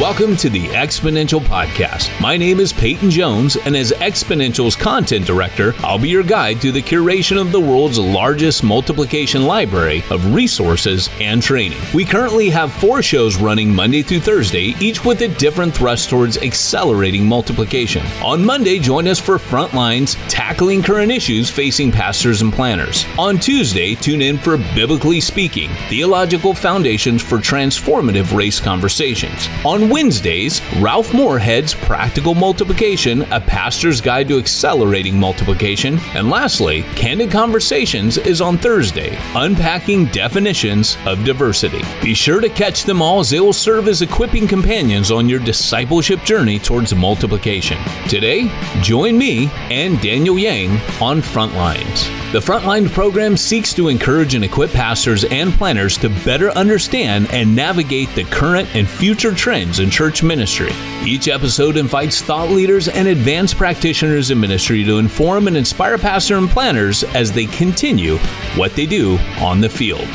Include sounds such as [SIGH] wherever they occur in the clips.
Welcome to the Exponential Podcast. My name is Peyton Jones, and as Exponential's content director, I'll be your guide through the curation of the world's largest multiplication library of resources and training. We currently have four shows running Monday through Thursday, each with a different thrust towards accelerating multiplication. On Monday, join us for Frontlines Tackling Current Issues Facing Pastors and Planners. On Tuesday, tune in for Biblically Speaking Theological Foundations for Transformative Race Conversations. On Wednesdays, Ralph Moorhead's Practical Multiplication, a pastor's guide to accelerating multiplication. And lastly, Candid Conversations is on Thursday, unpacking definitions of diversity. Be sure to catch them all as they will serve as equipping companions on your discipleship journey towards multiplication. Today, join me and Daniel Yang on Frontlines. The Frontline program seeks to encourage and equip pastors and planners to better understand and navigate the current and future trends in church ministry. Each episode invites thought leaders and advanced practitioners in ministry to inform and inspire pastors and planners as they continue what they do on the field.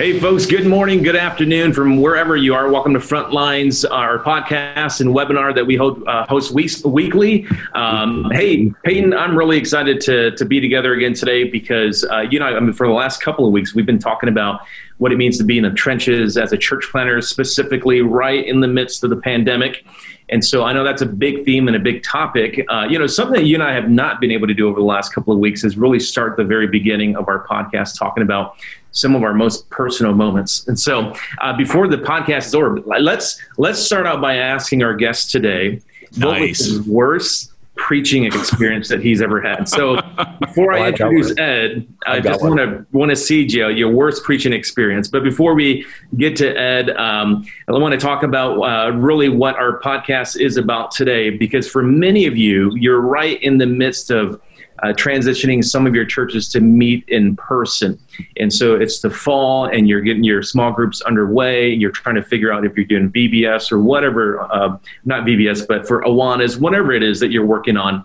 Hey, folks, good morning, good afternoon from wherever you are. Welcome to Frontlines, our podcast and webinar that we hold, uh, host weeks, weekly. Um, hey, Peyton, I'm really excited to, to be together again today because, uh, you know, I mean, for the last couple of weeks, we've been talking about what it means to be in the trenches as a church planner, specifically right in the midst of the pandemic. And so I know that's a big theme and a big topic. Uh, you know, something that you and I have not been able to do over the last couple of weeks is really start the very beginning of our podcast talking about some of our most personal moments. And so, uh, before the podcast is over, let's let's start out by asking our guest today nice. what was his worst preaching experience that he's ever had. So, before [LAUGHS] I, I introduce Ed, I, I just want to want to see Joe your worst preaching experience. But before we get to Ed, um, I want to talk about uh, really what our podcast is about today, because for many of you, you're right in the midst of uh, transitioning some of your churches to meet in person. And so it's the fall, and you're getting your small groups underway. You're trying to figure out if you're doing VBS or whatever, uh, not VBS, but for Awanas, whatever it is that you're working on.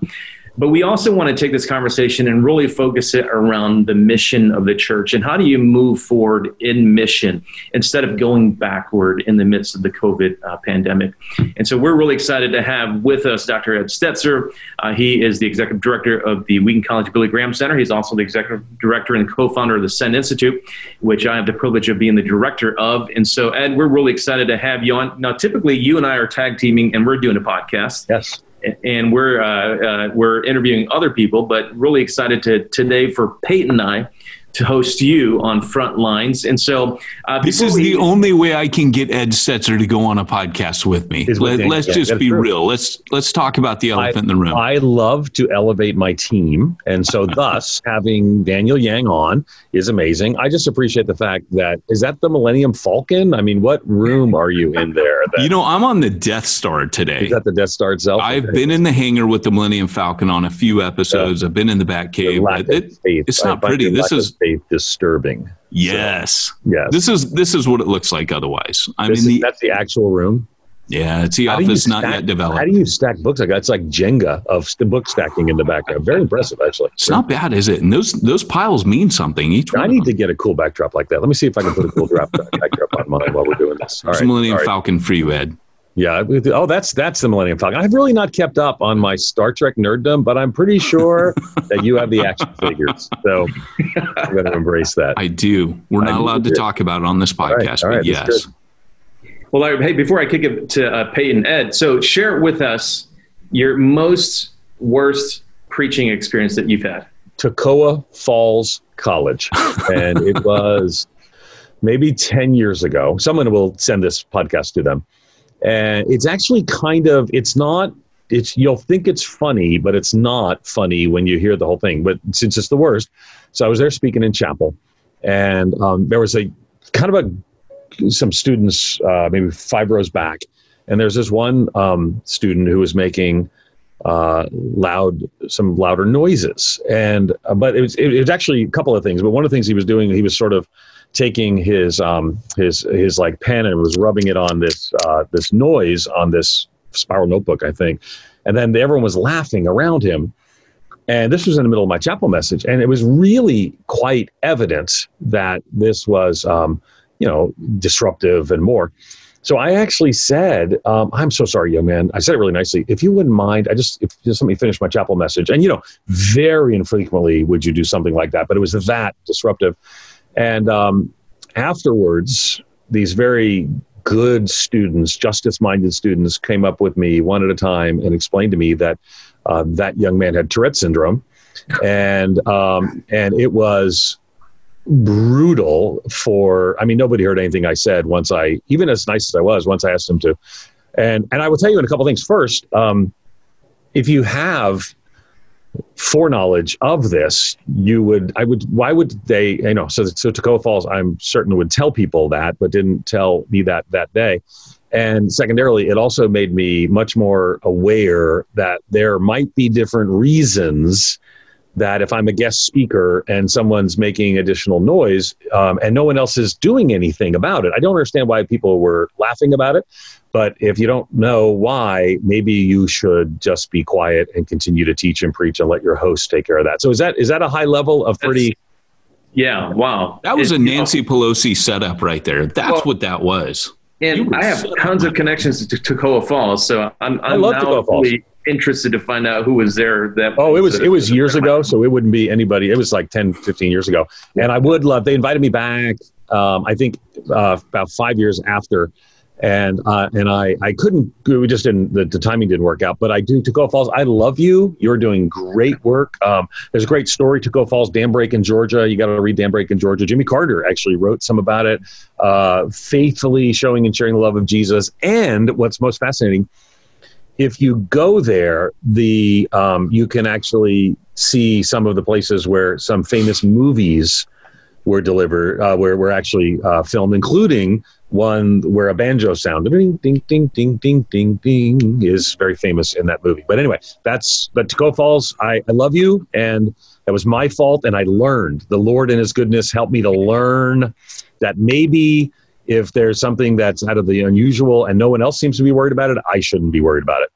But we also want to take this conversation and really focus it around the mission of the church and how do you move forward in mission instead of going backward in the midst of the COVID uh, pandemic. And so we're really excited to have with us Dr. Ed Stetzer. Uh, he is the executive director of the Wheaton College Billy Graham Center. He's also the executive director and co founder of the Send Institute, which I have the privilege of being the director of. And so, Ed, we're really excited to have you on. Now, typically, you and I are tag teaming and we're doing a podcast. Yes and we're uh, uh, we're interviewing other people, but really excited to today for Peyton and I to host you on front lines. And so uh, this is we, the only way I can get Ed Stetzer to go on a podcast with me. Let, us just be true. real. Let's let's talk about the elephant I, in the room. I love to elevate my team, and so [LAUGHS] thus having Daniel Yang on is amazing. I just appreciate the fact that is that the Millennium Falcon. I mean, what room are you in there? That, you know, I'm on the Death Star today. Is that the Death Star itself? I've been in the hangar with the Millennium Falcon on a few episodes. I've been in the Batcave. It, it's not pretty. This is faith disturbing. Yes. So, yes. This is this is what it looks like otherwise. I this mean, is, the, that's the actual room. Yeah, it's the how office not yet developed. How do you stack books like that? It's like Jenga of the book stacking in the background. Very impressive, actually. It's not bad, is it? And those those piles mean something. Each I need to get a cool backdrop like that. Let me see if I can put a cool drop backdrop on mine while we're doing this. All right. Millennium right. Falcon for you, Ed. Yeah. Oh, that's that's the Millennium Falcon. I've really not kept up on my Star Trek nerddom, but I'm pretty sure that you have the action [LAUGHS] figures. So I'm going to embrace that. I do. We're not allowed to talk about it on this podcast, all right, all right, but yes. Well, hey, before I kick it to uh, Peyton Ed, so share with us your most worst preaching experience that you've had. Toccoa Falls College, and it [LAUGHS] was maybe 10 years ago. Someone will send this podcast to them. And it's actually kind of, it's not, it's, you'll think it's funny, but it's not funny when you hear the whole thing. But since it's the worst, so I was there speaking in chapel, and um, there was a kind of a some students, uh, maybe five rows back, and there's this one um, student who was making uh, loud, some louder noises, and uh, but it was it was actually a couple of things. But one of the things he was doing, he was sort of taking his um, his his like pen and was rubbing it on this uh, this noise on this spiral notebook, I think, and then everyone was laughing around him. And this was in the middle of my chapel message, and it was really quite evident that this was um, you know, disruptive and more. So I actually said, um, "I'm so sorry, young man." I said it really nicely. If you wouldn't mind, I just if just let me finish my chapel message. And you know, very infrequently would you do something like that, but it was that disruptive. And um, afterwards, these very good students, justice-minded students, came up with me one at a time and explained to me that uh, that young man had Tourette syndrome, [LAUGHS] and um, and it was brutal for i mean nobody heard anything i said once i even as nice as i was once i asked them to. And and i will tell you in a couple things. First um, if you have foreknowledge of this you would i would why would they you know so so toccoa falls i'm certain would tell people that but didn't tell me that that day. And secondarily it also made me much more aware that there might be different reasons that if I'm a guest speaker and someone's making additional noise um, and no one else is doing anything about it, I don't understand why people were laughing about it. But if you don't know why, maybe you should just be quiet and continue to teach and preach and let your host take care of that. So is that is that a high level of pretty? That's, yeah. Wow. That was it, a Nancy you know, Pelosi setup right there. That's well, what that was. And I have tons of connections to Toccoa Falls, so I'm, I'm i love now Falls interested to find out who was there that oh it was it was years ago so it wouldn't be anybody it was like 10 15 years ago. And i would love they invited me back um, i think uh, about five years after. And uh, and I I couldn't we just didn't the, the timing didn't work out. But I do Toccoa Falls I love you. You're doing great work. Um, there's a great story Toccoa Falls dam break in Georgia. You got to read dam break in Georgia. Jimmy Carter actually wrote some about it uh, faithfully showing and sharing the love of Jesus. And what's most fascinating if you go there, the um, you can actually see some of the places where some famous movies were delivered, uh, where were actually uh, filmed, including one where a banjo sound ding ding ding ding ding ding ding is very famous in that movie. But anyway, that's but Toccoa Falls. I, I love you, and that was my fault, and I learned. The Lord in His goodness helped me to learn that maybe if there's something that's out of the unusual and no one else seems to be worried about it, I shouldn't be worried about it.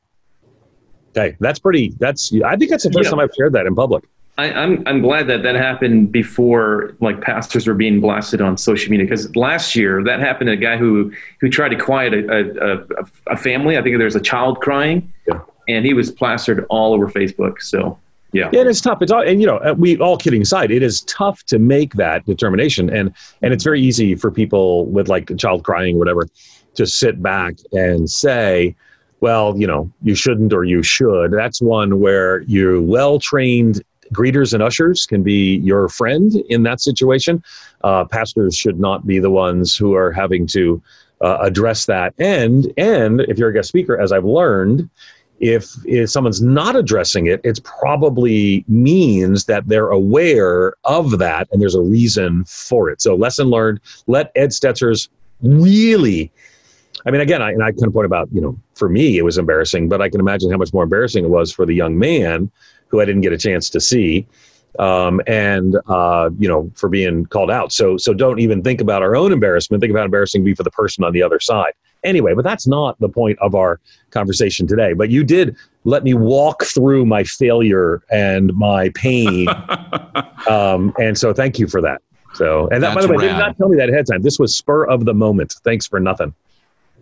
Okay, that's pretty. That's I think that's the first yeah. time I've shared that in public. I, am I'm, I'm glad that that happened before like pastors were being blasted on social media because last year that happened to a guy who who tried to quiet a, a, a family. I think there's a child crying, yeah. and he was plastered all over Facebook. So yeah. and it's tough. It's all, and you know, uh, we all kidding aside, it is tough to make that determination, and and it's very easy for people with like a child crying or whatever to sit back and say, well, you know, you shouldn't or you should. That's one where you well trained greeters and ushers can be your friend in that situation. Uh, pastors should not be the ones who are having to uh, address that. And and if you're a guest speaker, as I've learned, if, if someone's not addressing it, it's probably means that they're aware of that and there's a reason for it. So, lesson learned let Ed Stetzer's really, I mean, again, I, and I kind of point about, you know, for me, it was embarrassing, but I can imagine how much more embarrassing it was for the young man who I didn't get a chance to see. Um, and uh, you know for being called out. So so don't even think about our own embarrassment. Think about embarrassing be for the person on the other side. Anyway, but that's not the point of our conversation today. But you did let me walk through my failure and my pain. [LAUGHS] um, and so thank you for that. So, and that, by the way, rad. did not tell me that ahead of time. This was spur of the moment. Thanks for nothing.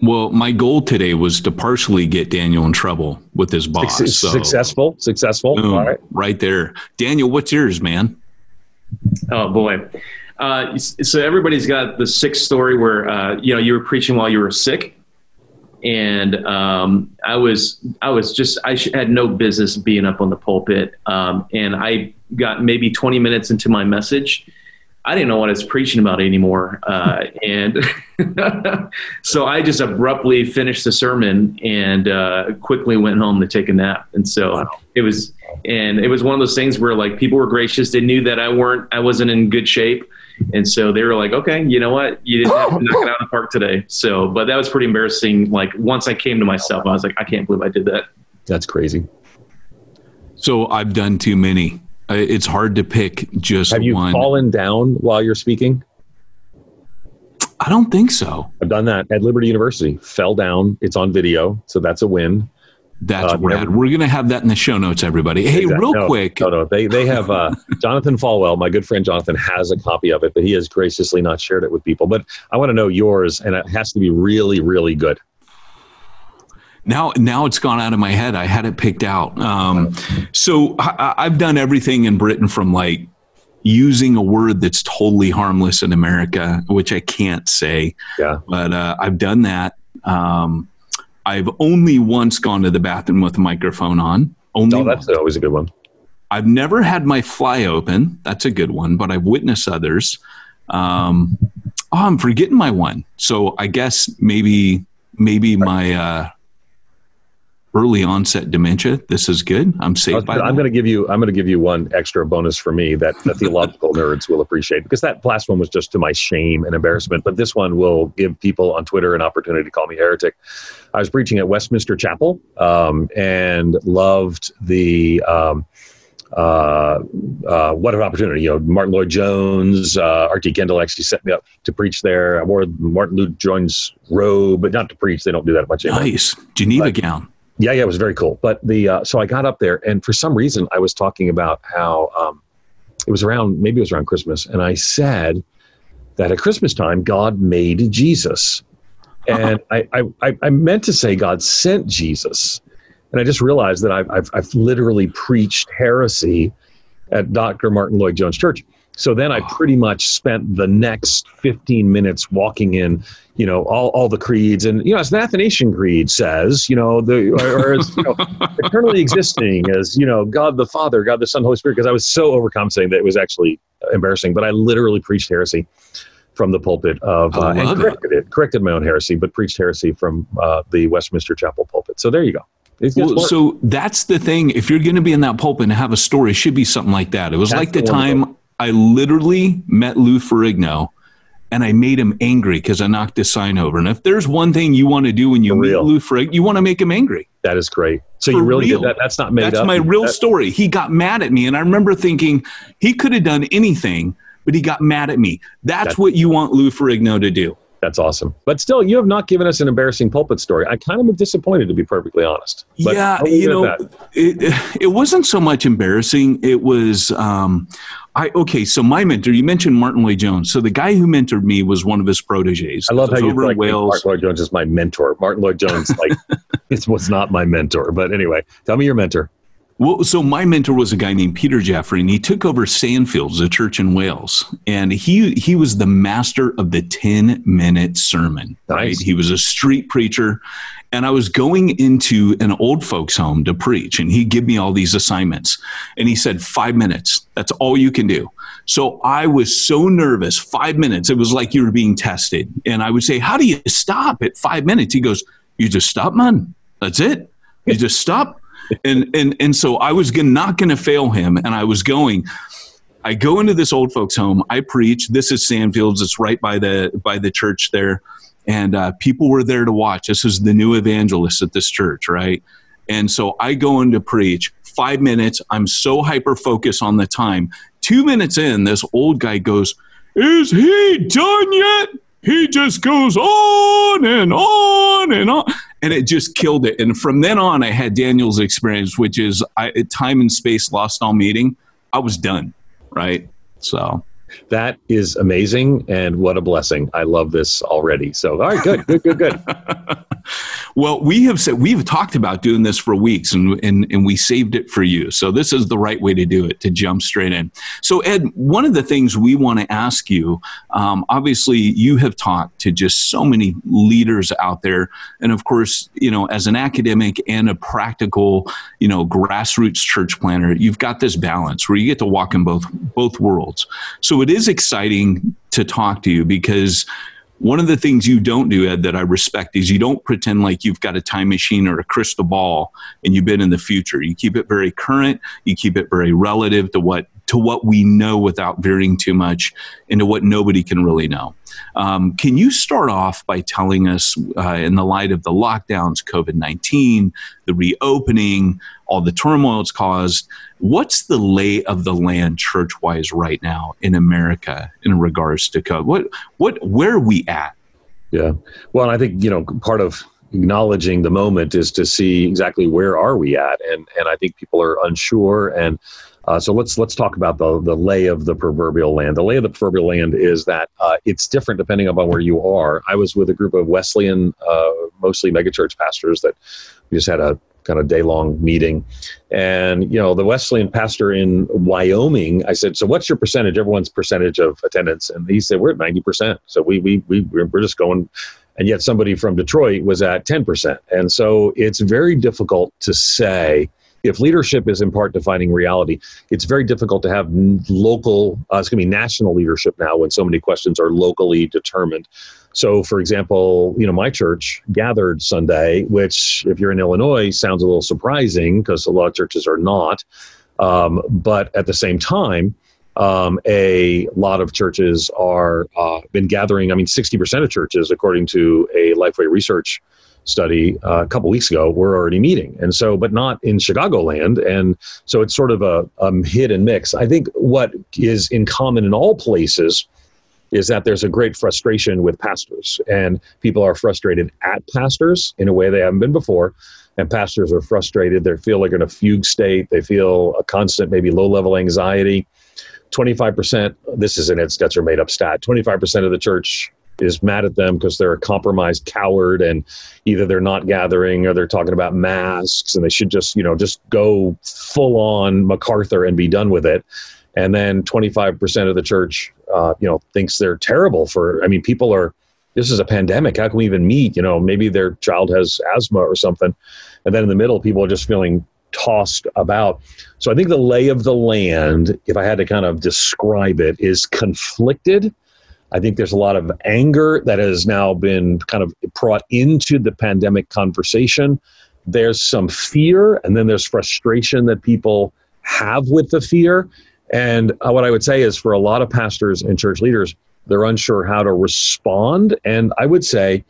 Well, my goal today was to partially get Daniel in trouble with his boss. Suc- so. Successful, successful. Boom, All right. Right there. Daniel, what's yours, man? Oh, boy. Uh, so everybody's got the sick story where uh, you know you were preaching while you were sick, and um, I was I was just I had no business being up on the pulpit, um, and I got maybe 20 minutes into my message. I didn't know what I was preaching about anymore, uh, [LAUGHS] and [LAUGHS] so I just abruptly finished the sermon and uh, quickly went home to take a nap. And so it was, and it was one of those things where like people were gracious. They knew that I weren't, I wasn't in good shape, and so they were like, okay, you know what? You didn't have to knock it out of the park today. So, but that was pretty embarrassing. Like once I came to myself, I was like, I can't believe I did that. That's crazy. So I've done too many. It's hard to pick just Have you one. fallen down while you're speaking? I don't think so. I've done that at Liberty University. Fell down. It's on video, so that's a win. That's uh, rad. We're going to have that in the show notes, everybody. Hey, exactly. real no, quick. No, no, they, they have uh, [LAUGHS] Jonathan Falwell, my good friend Jonathan, has a copy of it, but he has graciously not shared it with people. But I want to know yours, and it has to be really, really good. Now, now it's gone out of my head. I had it picked out. Um, so I, I've done everything in Britain from like using a word that's totally harmless in America, which I can't say. Yeah. But uh, I've done that. Um, I've only once gone to the bathroom with a microphone on. Only. Oh, that's once. always a good one. I've never had my fly open. That's a good one, but I've witnessed others. Um, oh, I'm forgetting my one. So I guess maybe maybe my uh, early onset dementia. This is good. I'm safe. by I'm going to give you. I'm going to give you one extra bonus for me that the theological nerds will appreciate because that last one was just to my shame and embarrassment. But this one will give people on Twitter an opportunity to call me heretic. I was preaching at Westminster Chapel um, and loved the. Um, uh, uh, what an opportunity! You know, Martyn Lloyd-Jones, uh, R.T. Kendall actually set me up to preach there. I wore Martyn Lloyd-Jones' robe, but not to preach. They don't do that much anymore. Nice Geneva but, gown. Yeah, yeah, it was very cool. But the uh, so I got up there, and for some reason, I was talking about how um, it was around maybe it was around Christmas, and I said that at Christmas time God made Jesus, and I, I I meant to say God sent Jesus, and I just realized that I've I've, I've literally preached heresy at Dr. Martyn Lloyd-Jones Church. So then I pretty much spent the next 15 minutes walking in, you know, all, all the creeds. And, you know, as the Athanasian Creed says, you know, the, or, or as, you know, [LAUGHS] eternally existing as, you know, God the Father, God the Son, Holy Spirit, because I was so overcompensating that it was actually embarrassing. But I literally preached heresy from the pulpit of, uh, and corrected it. it, corrected my own heresy, but preached heresy from uh, the Westminster Chapel pulpit. So there you go. Well, so that's the thing. If you're going to be in that pulpit and have a story, it should be something like that. It was that's like the, the time I literally met Lou Ferrigno and I made him angry because I knocked his sign over. And if there's one thing you want to do when you meet. Lou Ferrigno, you want to make him angry. That is great. So For you really real. did that. That's not made That's up. my real that- story. He got mad at me. And I remember thinking he could have done anything, but he got mad at me. That's, That's what you want Lou Ferrigno to do. That's awesome. But still, you have not given us an embarrassing pulpit story. I kind of am disappointed, to be perfectly honest. But yeah, you know, it, it wasn't so much embarrassing. It was, um, I okay. So my mentor, you mentioned Martyn Lloyd-Jones. So the guy who mentored me was one of his proteges. I love how you like Wales. Martyn Lloyd-Jones is my mentor. Martyn Lloyd-Jones, like, [LAUGHS] it was not my mentor. But anyway, tell me your mentor. Well, so my mentor was a guy named Peter Jeffery, and he took over Sandfields, a church in Wales, and he he was the master of the ten minute sermon. Nice. Right, he was a street preacher, and I was going into an old folks' home to preach, and he'd give me all these assignments, and he said five minutes. That's all you can do. So I was so nervous. Five minutes. It was like you were being tested, and I would say, "How do you stop at five minutes?" He goes, "You just stop, man. That's it. You just stop." And and and so I was gonna, not going to fail him, and I was going. I go into this old folks' home. I preach. This is Sandfields. It's right by the by the church there, and uh, people were there to watch. This is the new evangelist at this church, right? And so I go in to preach. Five minutes. I'm so hyper focused on the time. Two minutes in, this old guy goes, "Is he done yet?" He just goes on and on and on and it just killed it. And from then on, I had Daniel's experience, which is I, time and space lost all meaning. I was done, right? So that is amazing, and what a blessing! I love this already. So, all right, good, good, good, good. [LAUGHS] well, we have said we've talked about doing this for weeks, and, and and we saved it for you. So this is the right way to do it to jump straight in. So Ed, one of the things we want to ask you, um, obviously, you have talked to just so many leaders out there, and of course, you know, as an academic and a practical, you know, grassroots church planner, you've got this balance where you get to walk in both both worlds. So it is exciting to talk to you because one of the things you don't do, Ed, that I respect is you don't pretend like you've got a time machine or a crystal ball and you've been in the future. You keep it very current. You keep it very relative to what to what we know without veering too much into what nobody can really know. Um, can you start off by telling us, uh, in the light of the lockdowns, COVID 19, the reopening, all the turmoil it's caused, what's the lay of the land church wise right now in America in regards to COVID? What, what, where are we at? Yeah. Well, I think, you know, part of acknowledging the moment is to see exactly where are we at, and and I think people are unsure. And uh, so let's let's talk about the the lay of the proverbial land. The lay of the proverbial land is that uh, it's different depending upon where you are. I was with a group of Wesleyan, uh, mostly megachurch pastors that we just had a kind of day long meeting. And, you know, the Wesleyan pastor in Wyoming, I said, So what's your percentage, everyone's percentage of attendance? And he said, We're at 90%. So we, we, we, we're just going. And yet somebody from Detroit was at 10%. And so it's very difficult to say if leadership is in part defining reality, it's very difficult to have local, uh, it's going to be national leadership now when so many questions are locally determined. So, for example, you know, my church gathered Sunday, which, if you're in Illinois, sounds a little surprising because a lot of churches are not. Um, but at the same time, um, a lot of churches are uh, been gathering. I mean, 60% of churches, according to a Lifeway research study uh, a couple weeks ago we're already meeting. And so but not in chicagoland. And so it's sort of a, a hit and mix. I think what is in common in all places is that there's a great frustration with pastors. And people are frustrated at pastors in a way they haven't been before. And pastors are frustrated. They feel like in a fugue state. They feel a constant maybe low level anxiety. 25% this is an it's that's made up stat. 25% of the church is mad at them because they're a compromised coward and either they're not gathering or they're talking about masks and they should just you know just go full on macarthur and be done with it. And then 25% of the church uh, you know thinks they're terrible for i mean people are this is a pandemic. How can we even meet? You know maybe their child has asthma or something. And then in the middle people are just feeling tossed about. So i think the lay of the land if i had to kind of describe it is conflicted I think there's a lot of anger that has now been kind of brought into the pandemic conversation. There's some fear, and then there's frustration that people have with the fear. And uh, what I would say is for a lot of pastors and church leaders, they're unsure how to respond. And I would say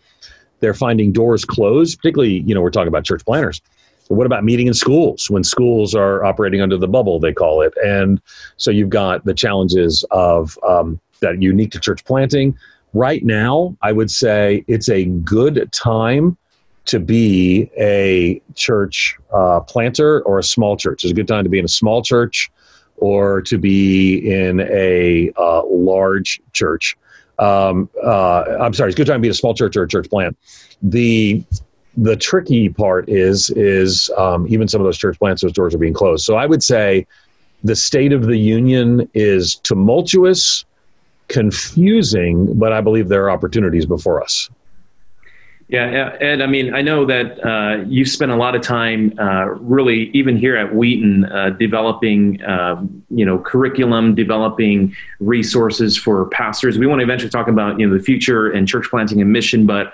they're finding doors closed, particularly, you know, we're talking about church planners. What about meeting in schools when schools are operating under the bubble, they call it? And so you've got the challenges of um, that unique to church planting. Right now, I would say it's a good time to be a church uh, planter or a small church. It's a good time to be in a small church or to be in a uh, large church. Um, uh, I'm sorry, it's a good time to be in a small church or a church plant. The the tricky part is is um, even some of those church plants, those doors are being closed. So I would say the state of the union is tumultuous confusing, but I believe there are opportunities before us. Yeah, Ed, I mean, I know that uh, you've spent a lot of time uh, really, even here at Wheaton, uh, developing, um, you know, curriculum, developing resources for pastors. We want to eventually talk about, you know, the future and church planting and mission, but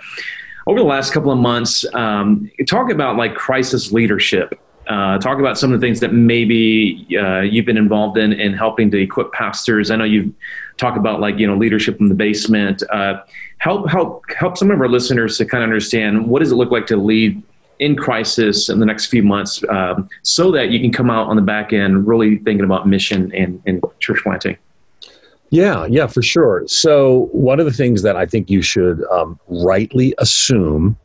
over the last couple of months, um, talk about like crisis leadership uh, talk about some of the things that maybe uh, you've been involved in in helping to equip pastors. I know you've talked about like you know leadership in the basement. Uh, help help help some of our listeners to kind of understand what does it look like to lead in crisis in the next few months, um, so that you can come out on the back end really thinking about mission and, and church planting. Yeah, yeah, for sure. So one of the things that I think you should um, rightly assume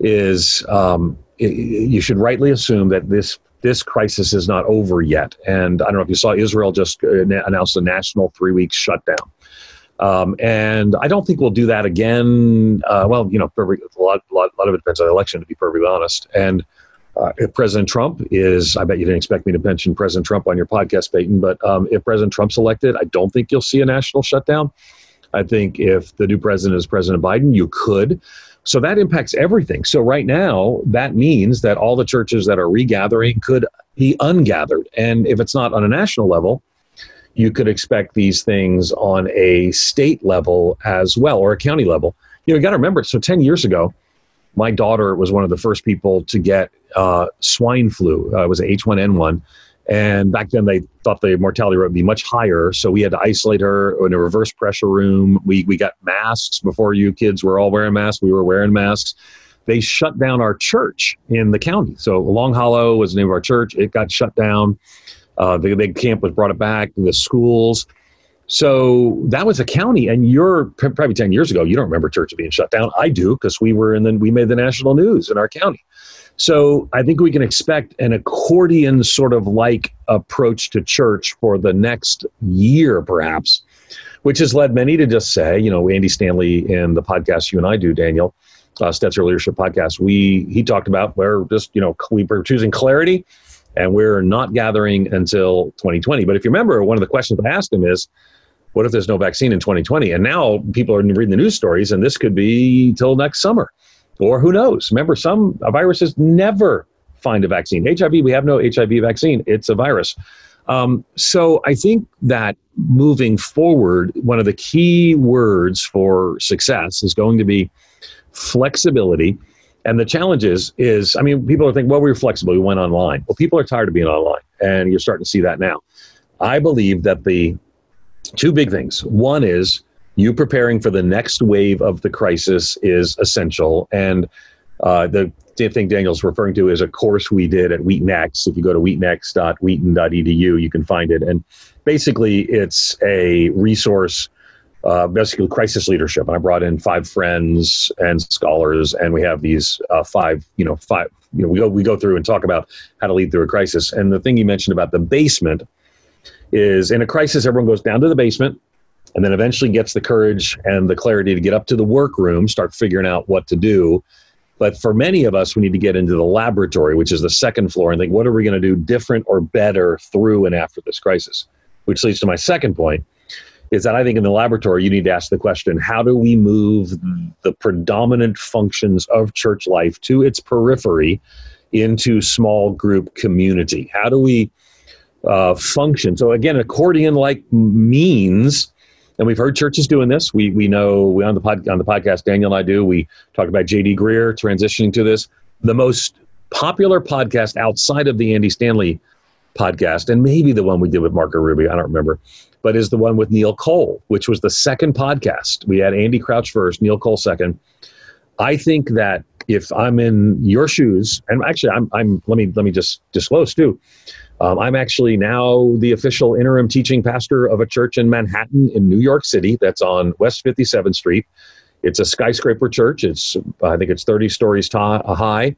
is um, you should rightly assume that this this crisis is not over yet. And I don't know if you saw Israel just uh, announced a national three week shutdown. Um, and I don't think we'll do that again. Uh, well, you know, a lot, lot, lot of it depends on the election, to be perfectly honest. And uh, if President Trump is, I bet you didn't expect me to mention President Trump on your podcast, Peyton, but um, if President Trump's elected, I don't think you'll see a national shutdown. I think if the new president is President Biden, you could. So that impacts everything. So right now, that means that all the churches that are regathering could be ungathered. And if it's not on a national level, you could expect these things on a state level as well or a county level. You know, you got to remember, so 10 years ago, my daughter was one of the first people to get uh, swine flu. Uh, it was H1N1. And back then, they thought the mortality rate would be much higher. So we had to isolate her in a reverse pressure room. We, we got masks before you kids were all wearing masks. We were wearing masks. They shut down our church in the county. So Long Hollow was the name of our church. It got shut down. Uh, the big camp was brought it back. The schools. So that was a county, and you're probably ten years ago. You don't remember church being shut down. I do because we were, and then we made the national news in our county. So I think we can expect an accordion sort of like approach to church for the next year, perhaps, which has led many to just say, you know, Andy Stanley in the podcast you and I do, Daniel, uh, Stetzer Leadership Podcast, we he talked about we're just, you know, we are choosing clarity and we're not gathering until 2020. But if you remember, one of the questions I asked him is, what if there's no vaccine in 2020? And now people are reading the news stories, and this could be till next summer, or who knows? Remember, some viruses never find a vaccine. HIV, we have no HIV vaccine; it's a virus. Um, so I think that moving forward, one of the key words for success is going to be flexibility and the challenge is, is I mean, people are thinking, well, we were flexible. We went online. Well, people are tired of being online, and you're starting to see that now. I believe that the two big things. One is you preparing for the next wave of the crisis is essential, and uh, the thing Daniel's referring to is a course we did at WheatonX. If you go to wheatonx.wheaton.edu, you can find it. And basically, it's a resource uh, basically crisis leadership. And I brought in five friends and scholars, and we have these uh, five, you know, five, you know, we go we go through and talk about how to lead through a crisis. And the thing you mentioned about the basement is in a crisis, everyone goes down to the basement, and then eventually gets the courage and the clarity to get up to the workroom, start figuring out what to do. But for many of us, we need to get into the laboratory, which is the second floor, and think, what are we going to do different or better through and after this crisis? Which leads to my second point, is that I think in the laboratory, you need to ask the question how do we move the predominant functions of church life to its periphery into small group community? How do we uh, function? So, again, accordion like means. And we've heard churches doing this. We we know we on the pod, on the podcast Daniel and I do. We talk about J.D. Greear transitioning to this. The most popular podcast outside of the Andy Stanley podcast, and maybe the one we did with Marco Rubio, I don't remember, but is the one with Neil Cole, which was the second podcast. We had Andy Crouch first, Neil Cole second. I think that if I'm in your shoes, and actually, I'm, I'm let me let me just disclose too. Um, I'm actually now the official interim teaching pastor of a church in Manhattan, in New York City, that's on West 57th Street. It's a skyscraper church. It's I think it's 30 stories high.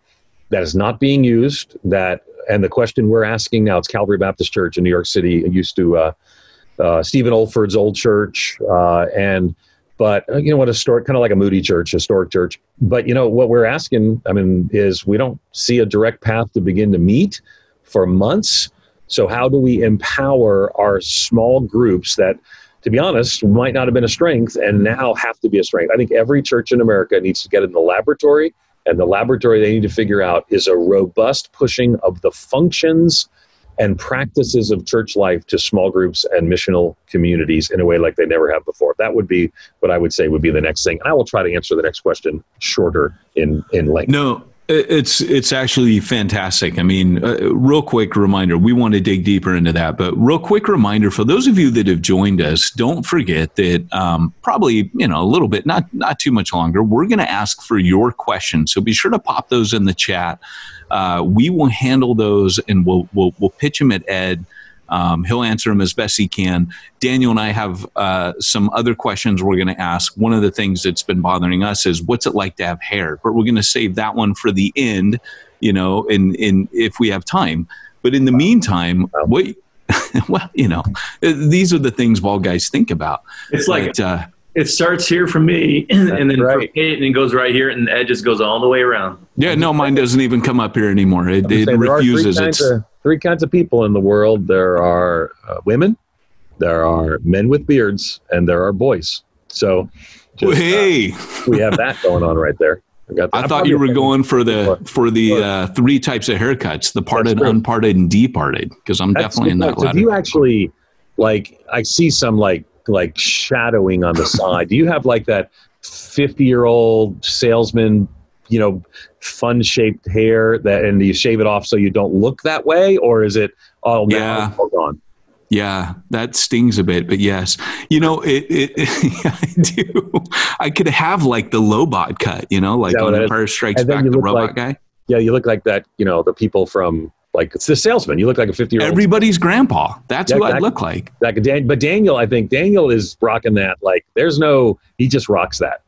That is not being used. That and the question we're asking now, it's Calvary Baptist Church in New York City. It used to uh, uh, Stephen Olford's old church, uh, and but uh, you know what, a historic, kind of like a Moody church, historic church. But you know what we're asking, I mean, is we don't see a direct path to begin to meet for months. So how do we empower our small groups that? To be honest, might not have been a strength and now have to be a strength. I think every church in America needs to get in the laboratory and the laboratory they need to figure out is a robust pushing of the functions and practices of church life to small groups and missional communities in a way like they never have before. That would be what I would say would be the next thing. And I will try to answer the next question shorter in in length. No, it's it's actually fantastic. I mean, uh, real quick reminder. We want to dig deeper into that, but real quick reminder for those of you that have joined us. Don't forget that um, probably you know a little bit, not not too much longer. We're going to ask for your questions, so be sure to pop those in the chat. Uh, we will handle those, and we'll we'll we'll pitch them at Ed. Um, he'll answer them as best he can. Daniel and I have uh, some other questions we're going to ask. One of the things that's been bothering us is what's it like to have hair? But we're going to save that one for the end, you know, in, in if we have time. But in the meantime, what? [LAUGHS] well, you know, these are the things ball guys think about. It's like but, uh, it starts here for me, [CLEARS THROAT] and then right. for Peyton, it goes right here, and the edge just goes all the way around. Yeah, no, mine doesn't even come up here anymore. It, it refuses. It's three kinds of people in the world there are uh, women, there are men with beards, and there are boys. So, just, uh, hey, uh, we have that going on right there. I, I thought you were going for the for the uh, three types of haircuts: the parted, unparted, and departed. Because I'm That's definitely in that. So do you actually like? I see some like like shadowing on the [LAUGHS] side. Do you have like that fifty year old salesman you know fun shaped hair that and you shave it off so you don't look that way or is it all yeah gone yeah, that stings a bit, but yes, you know, it, it, [LAUGHS] I do. I could have like the Lobot cut, you know, like on Empire Strikes Back, the robot like, guy. Yeah, you look like that, you know, the people from like it's the salesman. You look like a 50 year old. Everybody's grandpa. That's yeah, who I look like. Like but Daniel, I think Daniel is rocking that. Like there's no, he just rocks that.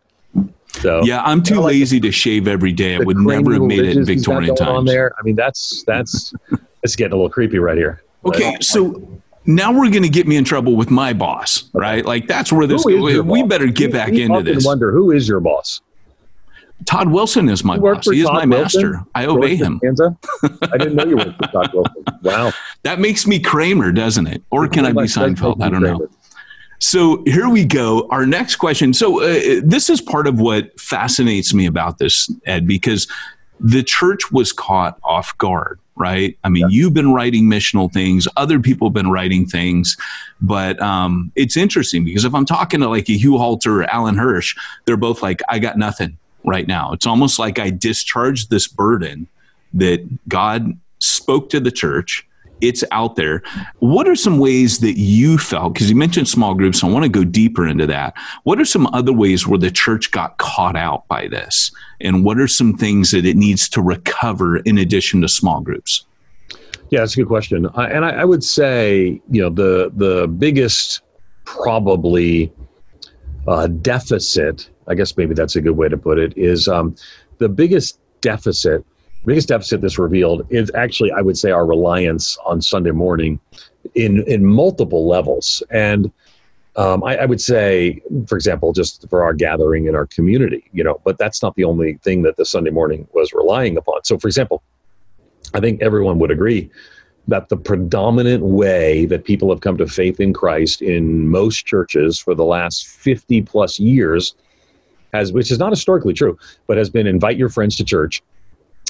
So yeah, I'm too lazy like to shave every day. I would never have made it in Victorian times. On there, I mean, that's that's [LAUGHS] it's getting a little creepy right here. Okay, but, so now we're going to get me in trouble with my boss, right? Like that's where this. We better get back we into this. Wonder who is your boss? Todd Wilson is my boss. He is Todd my Wilson? master. I obey him. I didn't know you worked for Todd [LAUGHS] Wilson. Wow. That makes me Kramer, doesn't it? Or can I be Seinfeld? I don't know. So here we go. Our next question. So uh, this is part of what fascinates me about this, Ed, because the church was caught off guard, right? I mean, yeah. you've been writing missional things, other people have been writing things, but um, it's interesting because if I'm talking to like a Hugh Halter or Alan Hirsch, they're both like, I got nothing right now. It's almost like I discharged this burden that God spoke to the church it's out there. What are some ways that you felt? Because you mentioned small groups, I want to go deeper into that. What are some other ways where the church got caught out by this? And what are some things that it needs to recover in addition to small groups? Yeah, that's a good question. and I, I, would say, you know, the the biggest probably uh, deficit, I guess maybe that's a good way to put it, is um, the biggest deficit biggest deficit that's revealed is actually, I would say, our reliance on Sunday morning in in multiple levels. And um, I, I, would say, for example, just for our gathering in our community, you know, but that's not the only thing that the Sunday morning was relying upon. So, for example, I think everyone would agree that the predominant way that people have come to faith in Christ in most churches for the last 50 plus years has, which is not historically true, but has been invite your friends to church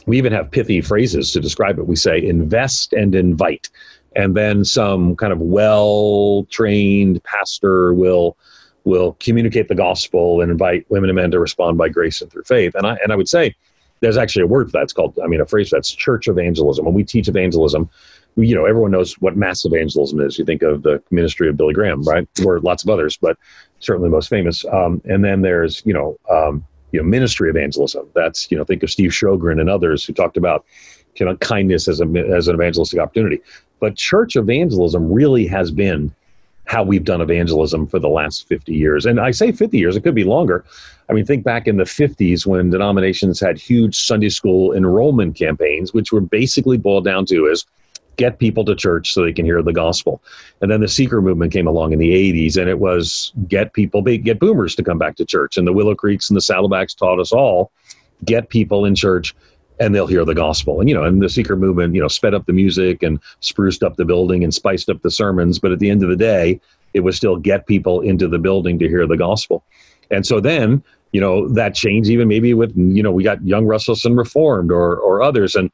we even have pithy phrases to describe it. We say invest and invite. And then some kind of well trained pastor will will communicate the gospel and invite women and men to respond by grace and through faith. And I and I would say there's actually a word for that. It's called, I mean, a phrase that's church evangelism. When we teach evangelism, you know, everyone knows what mass evangelism is. You think of the ministry of Billy Graham, right? Or lots of others, but certainly the most famous. Um, and then there's, you know, um, you know ministry evangelism. That's you know think of Steve Sjogren and others who talked about you know kindness as a as an evangelistic opportunity. But church evangelism really has been how we've done evangelism for the last 50 years. And I say 50 years, it could be longer. I mean, think back in the 50s when denominations had huge Sunday school enrollment campaigns, which were basically boiled down to is get people to church so they can hear the gospel. And then the seeker movement came along in the 80s, and it was get people, get boomers to come back to church. And the Willow Creeks and the Saddlebacks taught us all get people in church and they'll hear the gospel. And, you know, and the seeker movement, you know, sped up the music and spruced up the building and spiced up the sermons. But at the end of the day, it was still get people into the building to hear the gospel. And so then, you know, that changed even maybe with, you know, we got Young and Reformed or, or others. And,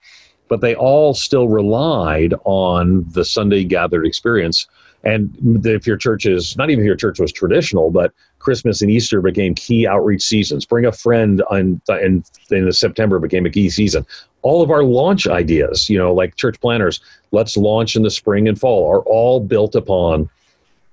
but they all still relied on the Sunday gathered experience. And if your church is not even if your church was traditional, but Christmas and Easter became key outreach seasons. Bring a friend on, in, in September became a key season. All of our launch ideas, you know, like church planners, let's launch in the spring and fall, are all built upon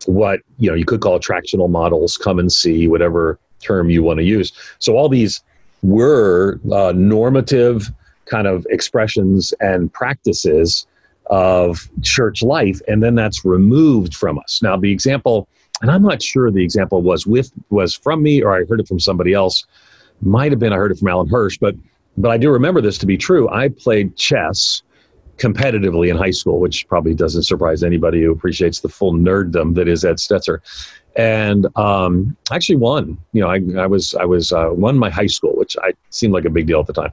what you know you could call attractional models. Come and see, whatever term you want to use. So all these were uh, normative kind of expressions and practices of church life and then that's removed from us now the example and i'm not sure the example was with was from me or i heard it from somebody else might have been i heard it from alan hirsch but but i do remember this to be true i played chess competitively in high school which probably doesn't surprise anybody who appreciates the full nerddom that is ed stetzer and um, I actually won. You know, I, I was I was uh, won my high school, which I seemed like a big deal at the time.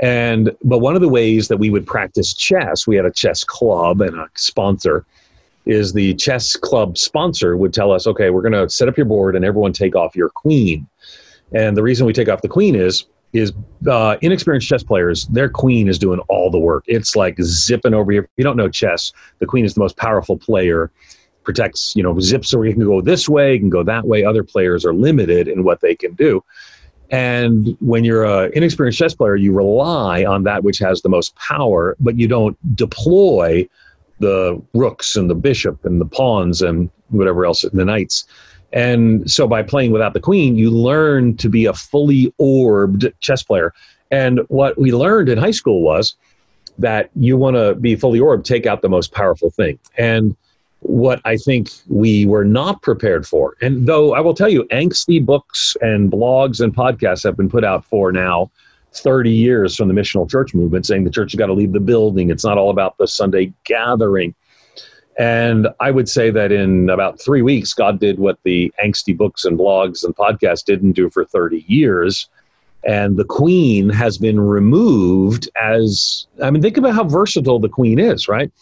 And but one of the ways that we would practice chess, we had a chess club and a sponsor. Is the chess club sponsor would tell us, okay, we're going to set up your board and everyone take off your queen. And the reason we take off the queen is is uh, inexperienced chess players, their queen is doing all the work. It's like zipping over here. If you don't know chess, the queen is the most powerful player. Protects, you know, zips so you can go this way, you can go that way. Other players are limited in what they can do. And when you're an inexperienced chess player, you rely on that which has the most power, but you don't deploy the rooks and the bishop and the pawns and whatever else, the knights. And so by playing without the queen, you learn to be a fully orbed chess player. And what we learned in high school was that you want to be fully orbed, take out the most powerful thing. And what I think we were not prepared for. And though I will tell you, angsty books and blogs and podcasts have been put out for now 30 years from the missional church movement saying the church has got to leave the building. It's not all about the Sunday gathering. And I would say that in about three weeks, God did what the angsty books and blogs and podcasts didn't do for 30 years. And the queen has been removed as, I mean, think about how versatile the queen is, right?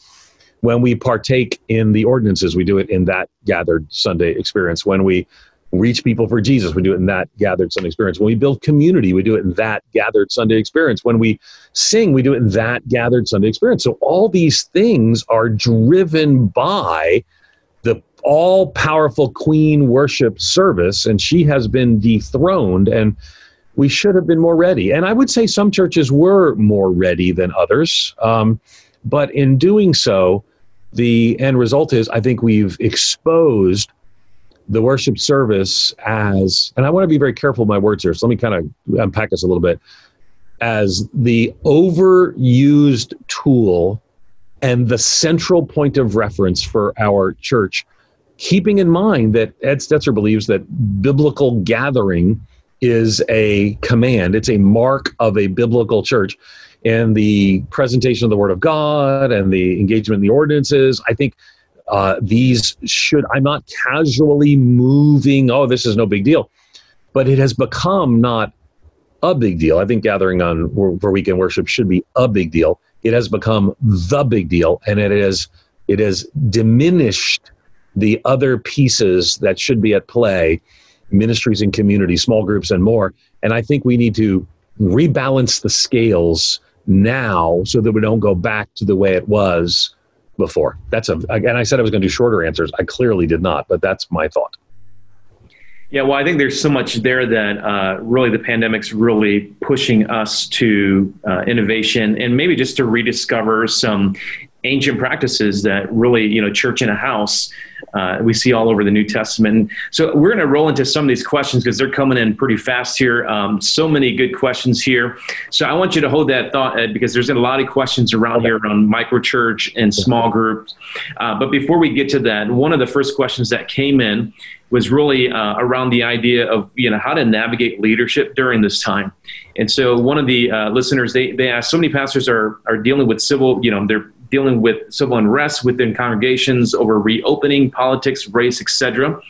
When we partake in the ordinances, we do it in that gathered Sunday experience. When we reach people for Jesus. We do it in that gathered Sunday experience. When we build community, we do it in that gathered Sunday experience. When we sing, we do it in that gathered Sunday experience. So all these things are driven by the all powerful queen worship service, and she has been dethroned. And we should have been more ready. And I would say some churches were more ready than others. Um, but in doing so, the end result is I think we've exposed the worship service as, and I want to be very careful with my words here, so let me kind of unpack this a little bit, as the overused tool and the central point of reference for our church, keeping in mind that Ed Stetzer believes that biblical gathering is a command, it's a mark of a biblical church. And the presentation of the Word of God and the engagement in the ordinances, I think uh, these should, I'm not casually moving, oh, this is no big deal. But it has become not a big deal. I think gathering on for weekend worship should be a big deal. It has become the big deal, and it is it has diminished the other pieces that should be at play, ministries and community, small groups, and more. And I think we need to rebalance the scales now so that we don't go back to the way it was before. That's a again. I said I was going to do shorter answers. I clearly did not, but that's my thought. Yeah, well, I think there's so much there that uh, really the pandemic's really pushing us to uh, innovation and maybe just to rediscover some ancient practices that really, you know, church in a house uh, we see all over the New Testament. So we're going to roll into some of these questions because they're coming in pretty fast here. Um, so many good questions here. So I want you to hold that thought, Ed, because there's a lot of questions around here around microchurch and small groups. Uh, but before we get to that, one of the first questions that came in was really uh, around the idea of you know how to navigate leadership during this time. And so one of the uh, listeners they they asked, so many pastors are are dealing with civil, you know, they're dealing with civil unrest within congregations over reopening, politics, race, etc.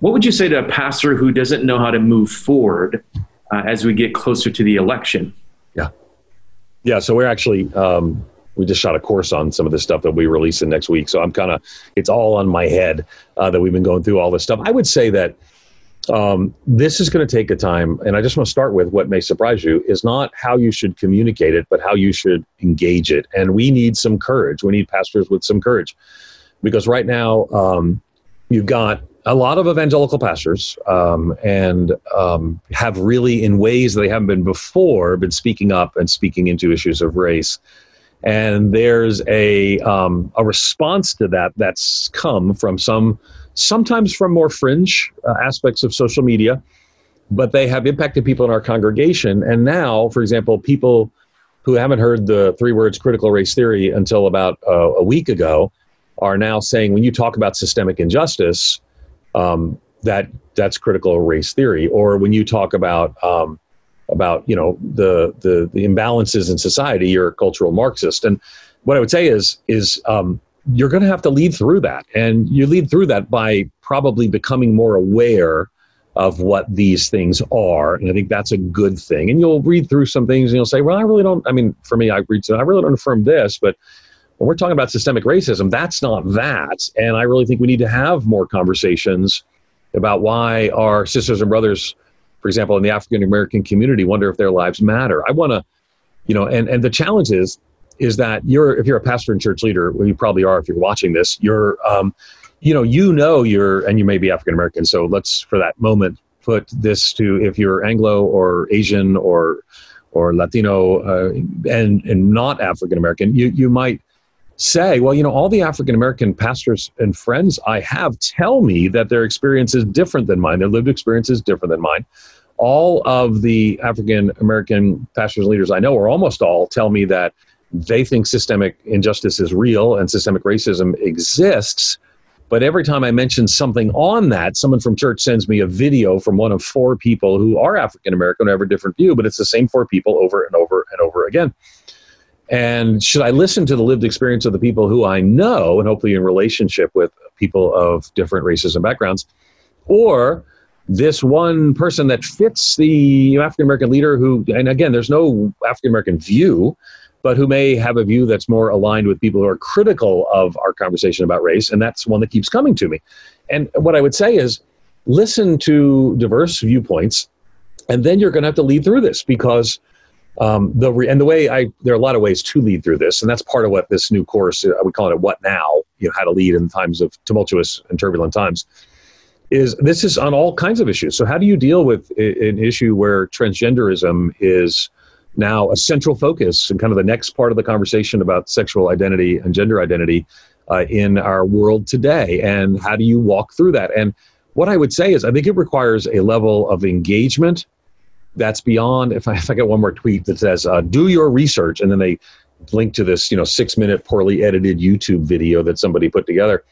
What would you say to a pastor who doesn't know how to move forward uh, as we get closer to the election? Yeah, yeah. So we're actually um, we just shot a course on some of the stuff that we release in next week. So I'm kind of it's all on my head uh, that we've been going through all this stuff. I would say that um, this is going to take a time, and I just want to start with what may surprise you is not how you should communicate it, but how you should engage it. And we need some courage. We need pastors with some courage, because right now um, you've got a lot of evangelical pastors um, and um, have really, in ways they haven't been before, been speaking up and speaking into issues of race. And there's a um, a response to that that's come from some sometimes from more fringe uh, aspects of social media, but they have impacted people in our congregation. And now, for example, people who haven't heard the three words critical race theory until about uh, a week ago are now saying when you talk about systemic injustice, um, that that's critical race theory, or when you talk about um, about you know the, the the imbalances in society, you're a cultural Marxist. And what I would say is is um, you're going to have to lead through that. And you lead through that by probably becoming more aware of what these things are. And I think that's a good thing. And you'll read through some things and you'll say, well, I really don't, I mean, for me, I read, I really don't affirm this, but when we're talking about systemic racism, that's not that. And I really think we need to have more conversations about why our sisters and brothers, for example, in the African American community, wonder if their lives matter. I want to, you know, and, and the challenge is is that you're if you're a pastor and church leader, well, you probably are if you're watching this. You're, um, you know, you know you're, and you may be African American. So let's for that moment put this to if you're Anglo or Asian or or Latino uh, and and not African American, you you might say, well, you know, all the African American pastors and friends I have tell me that their experience is different than mine. Their lived experience is different than mine. All of the African American pastors and leaders I know, or almost all, tell me that they think systemic injustice is real and systemic racism exists. But every time I mention something on that, someone from church sends me a video from one of four people who are African American, who have a different view, but it's the same four people over and over and over again. And should I listen to the lived experience of the people who I know and hopefully in relationship with people of different races and backgrounds? Or this one person that fits the African American leader who, and again, there's no African American view, but who may have a view that's more aligned with people who are critical of our conversation about race. And that's one that keeps coming to me. And what I would say is listen to diverse viewpoints, and then you're going to have to lead through this because um, the re- and the way I there are a lot of ways to lead through this, and that's part of what this new course uh, we call it "What Now," you know, how to lead in times of tumultuous and turbulent times. Is this is on all kinds of issues? So how do you deal with an issue where transgenderism is now a central focus and kind of the next part of the conversation about sexual identity and gender identity uh, in our world today? And how do you walk through that? And what I would say is, I think it requires a level of engagement that's beyond. If I, [LAUGHS] if I get one more tweet that says, uh, "Do your research," and then they link to this, you know, six minute poorly edited YouTube video that somebody put together.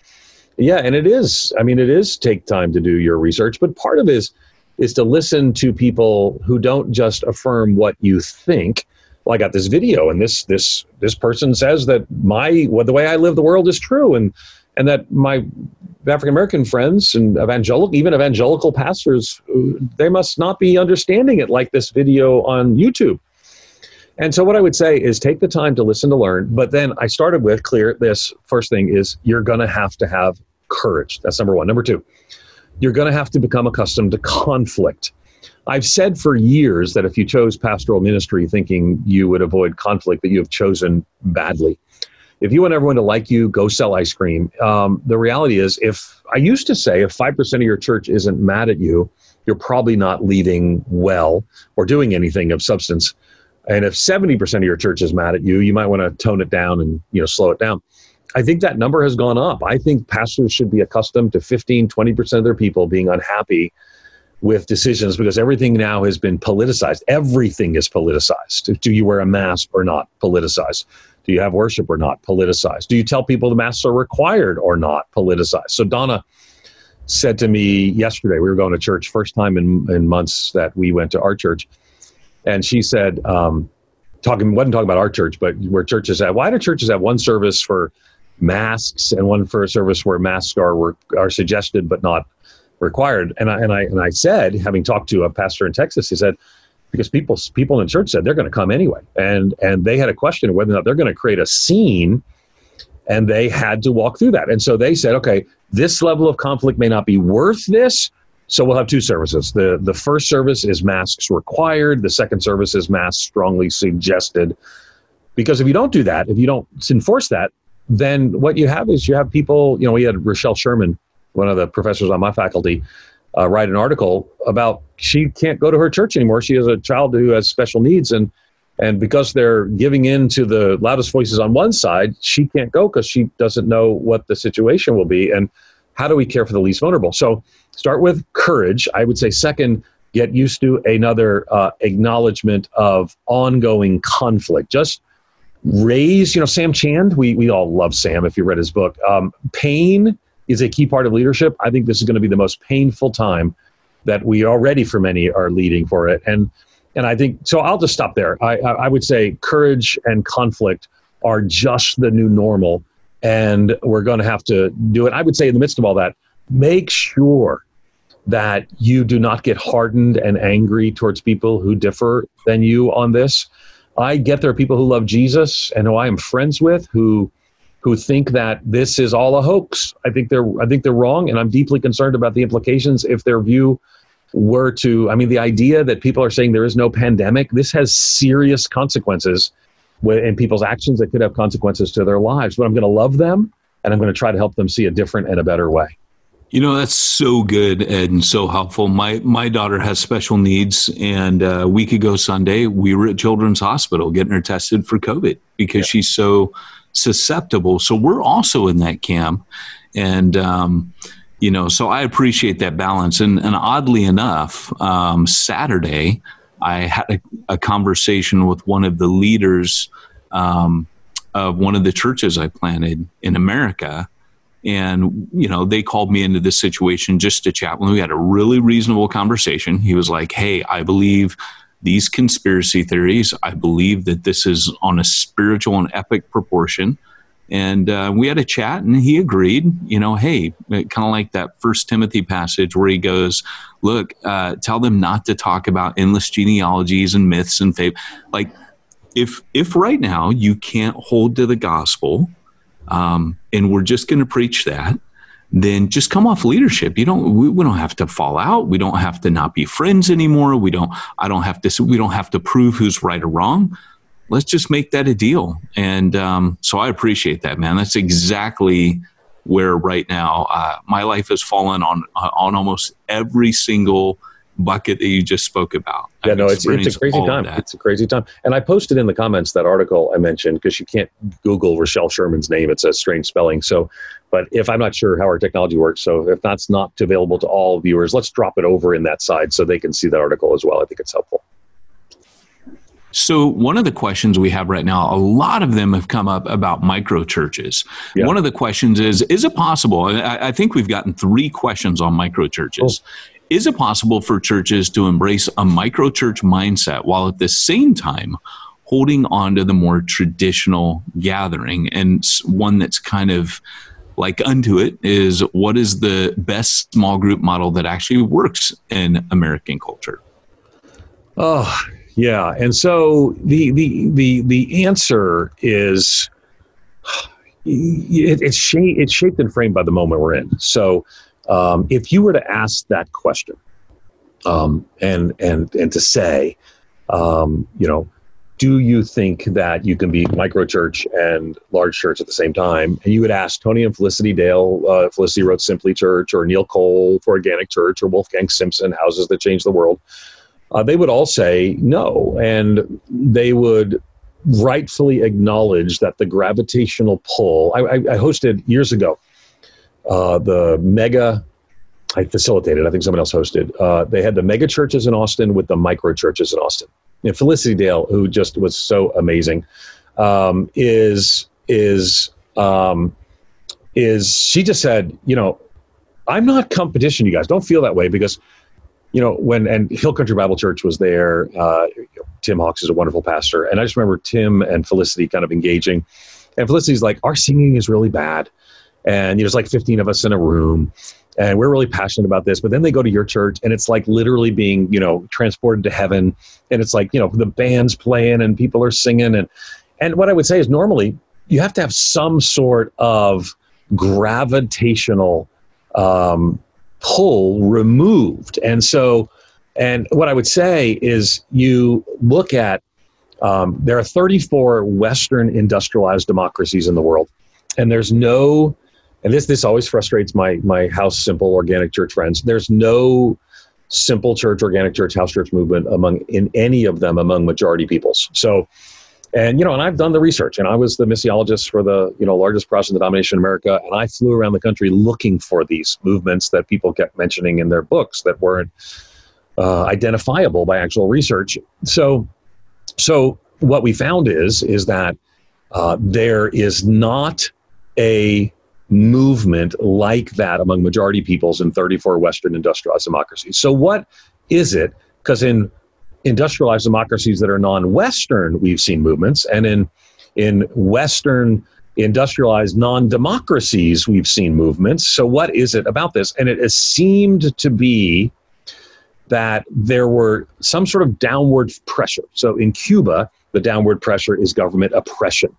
Yeah, and it is. I mean, it is take time to do your research, but part of it is is to listen to people who don't just affirm what you think. Well, I got this video, and this this this person says that my what the way I live the world is true, and and that my African American friends and evangelical, even evangelical pastors, they must not be understanding it like this video on YouTube. And so, what I would say is take the time to listen to learn. But then I started with clear this first thing is you're going to have to have courage. That's number one. Number two, you're going to have to become accustomed to conflict. I've said for years that if you chose pastoral ministry thinking you would avoid conflict, that you have chosen badly if you want everyone to like you, go sell ice cream. Um, the reality is, if I used to say, if 5% of your church isn't mad at you, you're probably not leading well or doing anything of substance. And if 70% of your church is mad at you, you might want to tone it down and you know slow it down. I think that number has gone up. I think pastors should be accustomed to 15, 20% of their people being unhappy with decisions because everything now has been politicized. Everything is politicized. Do you wear a mask or not? Politicized. Do you have worship or not? Politicized. Do you tell people the masks are required or not? Politicized. So Donna said to me yesterday, we were going to church, first time in, in months that we went to our church. And she said, um, talking, wasn't talking about our church, but where churches have, why do churches have one service for masks and one for a service where masks are, are suggested but not required? And I, and I, and I said, having talked to a pastor in Texas, he said, because people people in church said they're going to come anyway, and and they had a question of whether or not they're going to create a scene, and they had to walk through that. And so they said, okay, this level of conflict may not be worth this, so we'll have two services. the The first service is masks required. The second service is masks strongly suggested. Because if you don't do that, if you don't enforce that, then what you have is you have people. You know, we had Rochelle Sherman, one of the professors on my faculty uh, write an article about she can't go to her church anymore. She has a child who has special needs, and and because they're giving in to the loudest voices on one side, she can't go because she doesn't know what the situation will be. And how do we care for the least vulnerable? So start with courage. I would say second, get used to another uh, acknowledgement of ongoing conflict. Just raise, you know, Sam Chand. We we all love Sam if you read his book. Um, pain is a key part of leadership. I think this is going to be the most painful time that we already, for many, are leading for it. And and I think so. I'll just stop there. I I would say courage and conflict are just the new normal, and we're going to have to do it. I would say in the midst of all that, make sure that you do not get hardened and angry towards people who differ than you on this. I get there are people who love Jesus and who I am friends with who who think that this is all a hoax. I think they're I think they're wrong, and I'm deeply concerned about the implications if their view were to. I mean, the idea that people are saying there is no pandemic. This has serious consequences in people's actions that could have consequences to their lives. But I'm going to love them, and I'm going to try to help them see a different and a better way. You know that's so good Ed, and so helpful. My my daughter has special needs, and uh, a week ago Sunday we were at Children's Hospital getting her tested for COVID because yeah. she's so susceptible. So we're also in that camp. And, um, you know, so I appreciate that balance. And, and oddly enough, um, Saturday, I had a, a, conversation with one of the leaders um, of one of the churches I planted in America. And, you know, they called me into this situation just to chat. When we had a really reasonable conversation, he was like, Hey, I believe these conspiracy theories. I believe that this is on a spiritual and epic proportion. And uh, we had a chat, and he agreed. You know, hey, kind of like that First Timothy passage where he goes, "Look, uh, tell them not to talk about endless genealogies and myths and faith. Like, if if right now you can't hold to the gospel, um, and we're just going to preach that, then just come off leadership. You don't. We, we, don't have to fall out. We don't have to not be friends anymore. We don't. I don't have to. We don't have to prove who's right or wrong. Let's just make that a deal. And um, so I appreciate that, man. That's exactly where right now uh, my life has fallen on uh, on almost every single bucket that you just spoke about. Yeah, no, it's, it's a crazy time. It's a crazy time. And I posted in the comments that article I mentioned because you can't Google Rochelle Sherman's name. It's a strange spelling. So, but if I'm not sure how our technology works, so if that's not available to all viewers, let's drop it over in that side so they can see that article as well. I think it's helpful. So, one of the questions we have right now, a lot of them have come up about micro churches. Yeah. One of the questions is Is it possible? I, I, think we've gotten three questions on micro churches. Oh. Is it possible for churches to embrace a micro church mindset while at the same time holding on to the more traditional gathering and one that's kind of like unto it is what is the best small group model that actually works in American culture? Oh, yeah. And so the the the the answer is [SIGHS] it, it's shaped it's shaped and framed by the moment we're in. So um, if you were to ask that question, um, and and and to say, um, you know, do you think that you can be micro church and large church at the same time? And you would ask Tony and Felicity Dale. Uh, Felicity wrote Simply Church, or Neil Cole for Organic Church, or Wolfgang Simson, Houses That Change the World. Uh, they would all say no, and they would rightfully acknowledge that the gravitational pull. I, I, I hosted years ago uh, the mega I facilitated. I think someone else hosted. Uh, they had the mega churches in Austin with the micro churches in Austin. And Felicity Dale, who just was so amazing, um, is is um, is she just said, you know, I'm not competition. You guys don't feel that way because, you know, when and Hill Country Bible Church was there. Uh, Tim Hawks is a wonderful pastor, and I just remember Tim and Felicity kind of engaging. And Felicity's like, our singing is really bad and there's like 15 of us in a room and we're really passionate about this but then they go to your church and it's like literally being you know transported to heaven and it's like you know the band's playing and people are singing and and what i would say is normally you have to have some sort of gravitational um, pull removed. And so and what i would say is you look at um, there are 34 western industrialized democracies in the world and there's no and this this always frustrates my my house simple organic church friends. There's no simple church, organic church, house church movement among in any of them among majority peoples. So, and you know, and I've done the research, and I was the missiologist for the you know largest Protestant denomination in America, and I flew around the country looking for these movements that people kept mentioning in their books that weren't uh, identifiable by actual research. So, so what we found is is that uh, there is not a movement like that among majority peoples in 34 Western industrialized democracies. So, what is it? Because in industrialized democracies that are non-Western, we've seen movements, and in in Western industrialized non-democracies, we've seen movements. So, what is it about this? And it has seemed to be that there were some sort of downward pressure. So, in Cuba, the downward pressure is government oppression.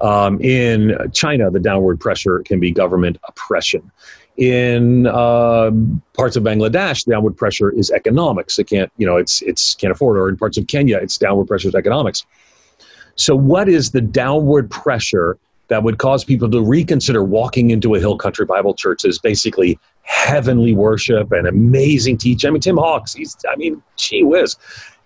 Um, in China, the downward pressure can be government oppression. In uh, parts of Bangladesh, the downward pressure is economics. It can't, you know, it's it's can't afford. Or in parts of Kenya, it's downward pressure is economics. So, what is the downward pressure that would cause people to reconsider walking into a Hill Country Bible Church as basically heavenly worship and amazing teaching? I mean, Tim Hawks, he's, I mean, gee whiz.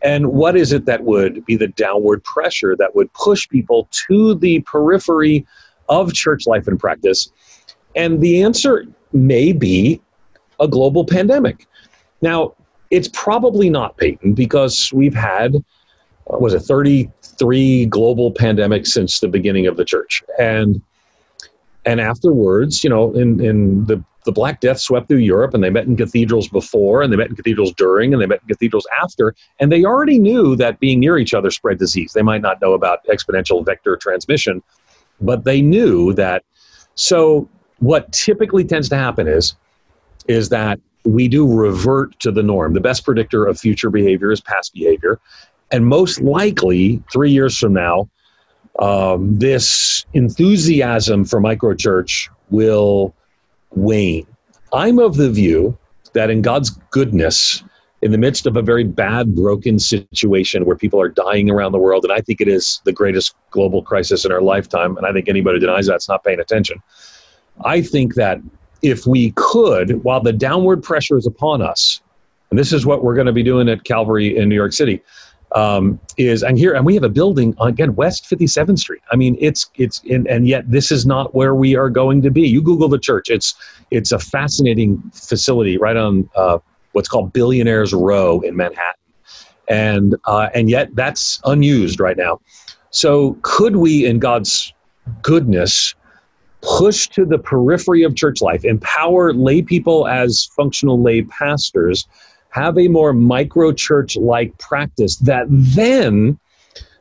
And what is it that would be the downward pressure that would push people to the periphery of church life and practice? And the answer may be a global pandemic. Now, it's probably not, Peyton, because we've had uh, was it 33 global pandemics since the beginning of the church, and and afterwards, you know, in in the the Black Death swept through Europe, and they met in cathedrals before, and they met in cathedrals during, and they met in cathedrals after, and they already knew that being near each other spread disease. They might not know about exponential vector transmission, but they knew that. So, what typically tends to happen is, is that we do revert to the norm. The best predictor of future behavior is past behavior, and most likely, three years from now, um, this enthusiasm for microchurch will wane. I'm of the view that in God's goodness, in the midst of a very bad, broken situation where people are dying around the world, and I think it is the greatest global crisis in our lifetime, and I think anybody who denies that's not paying attention. I think that if we could, while the downward pressure is upon us, and this is what we're going to be doing at Calvary in New York City, um, is and here and we have a building again West 57th Street. I mean, it's it's in, and yet this is not where we are going to be. You Google the church; it's it's a fascinating facility right on uh, what's called Billionaires Row in Manhattan, and uh, and yet that's unused right now. So could we, in God's goodness, push to the periphery of church life, empower lay people as functional lay pastors? Have a more micro church like practice that then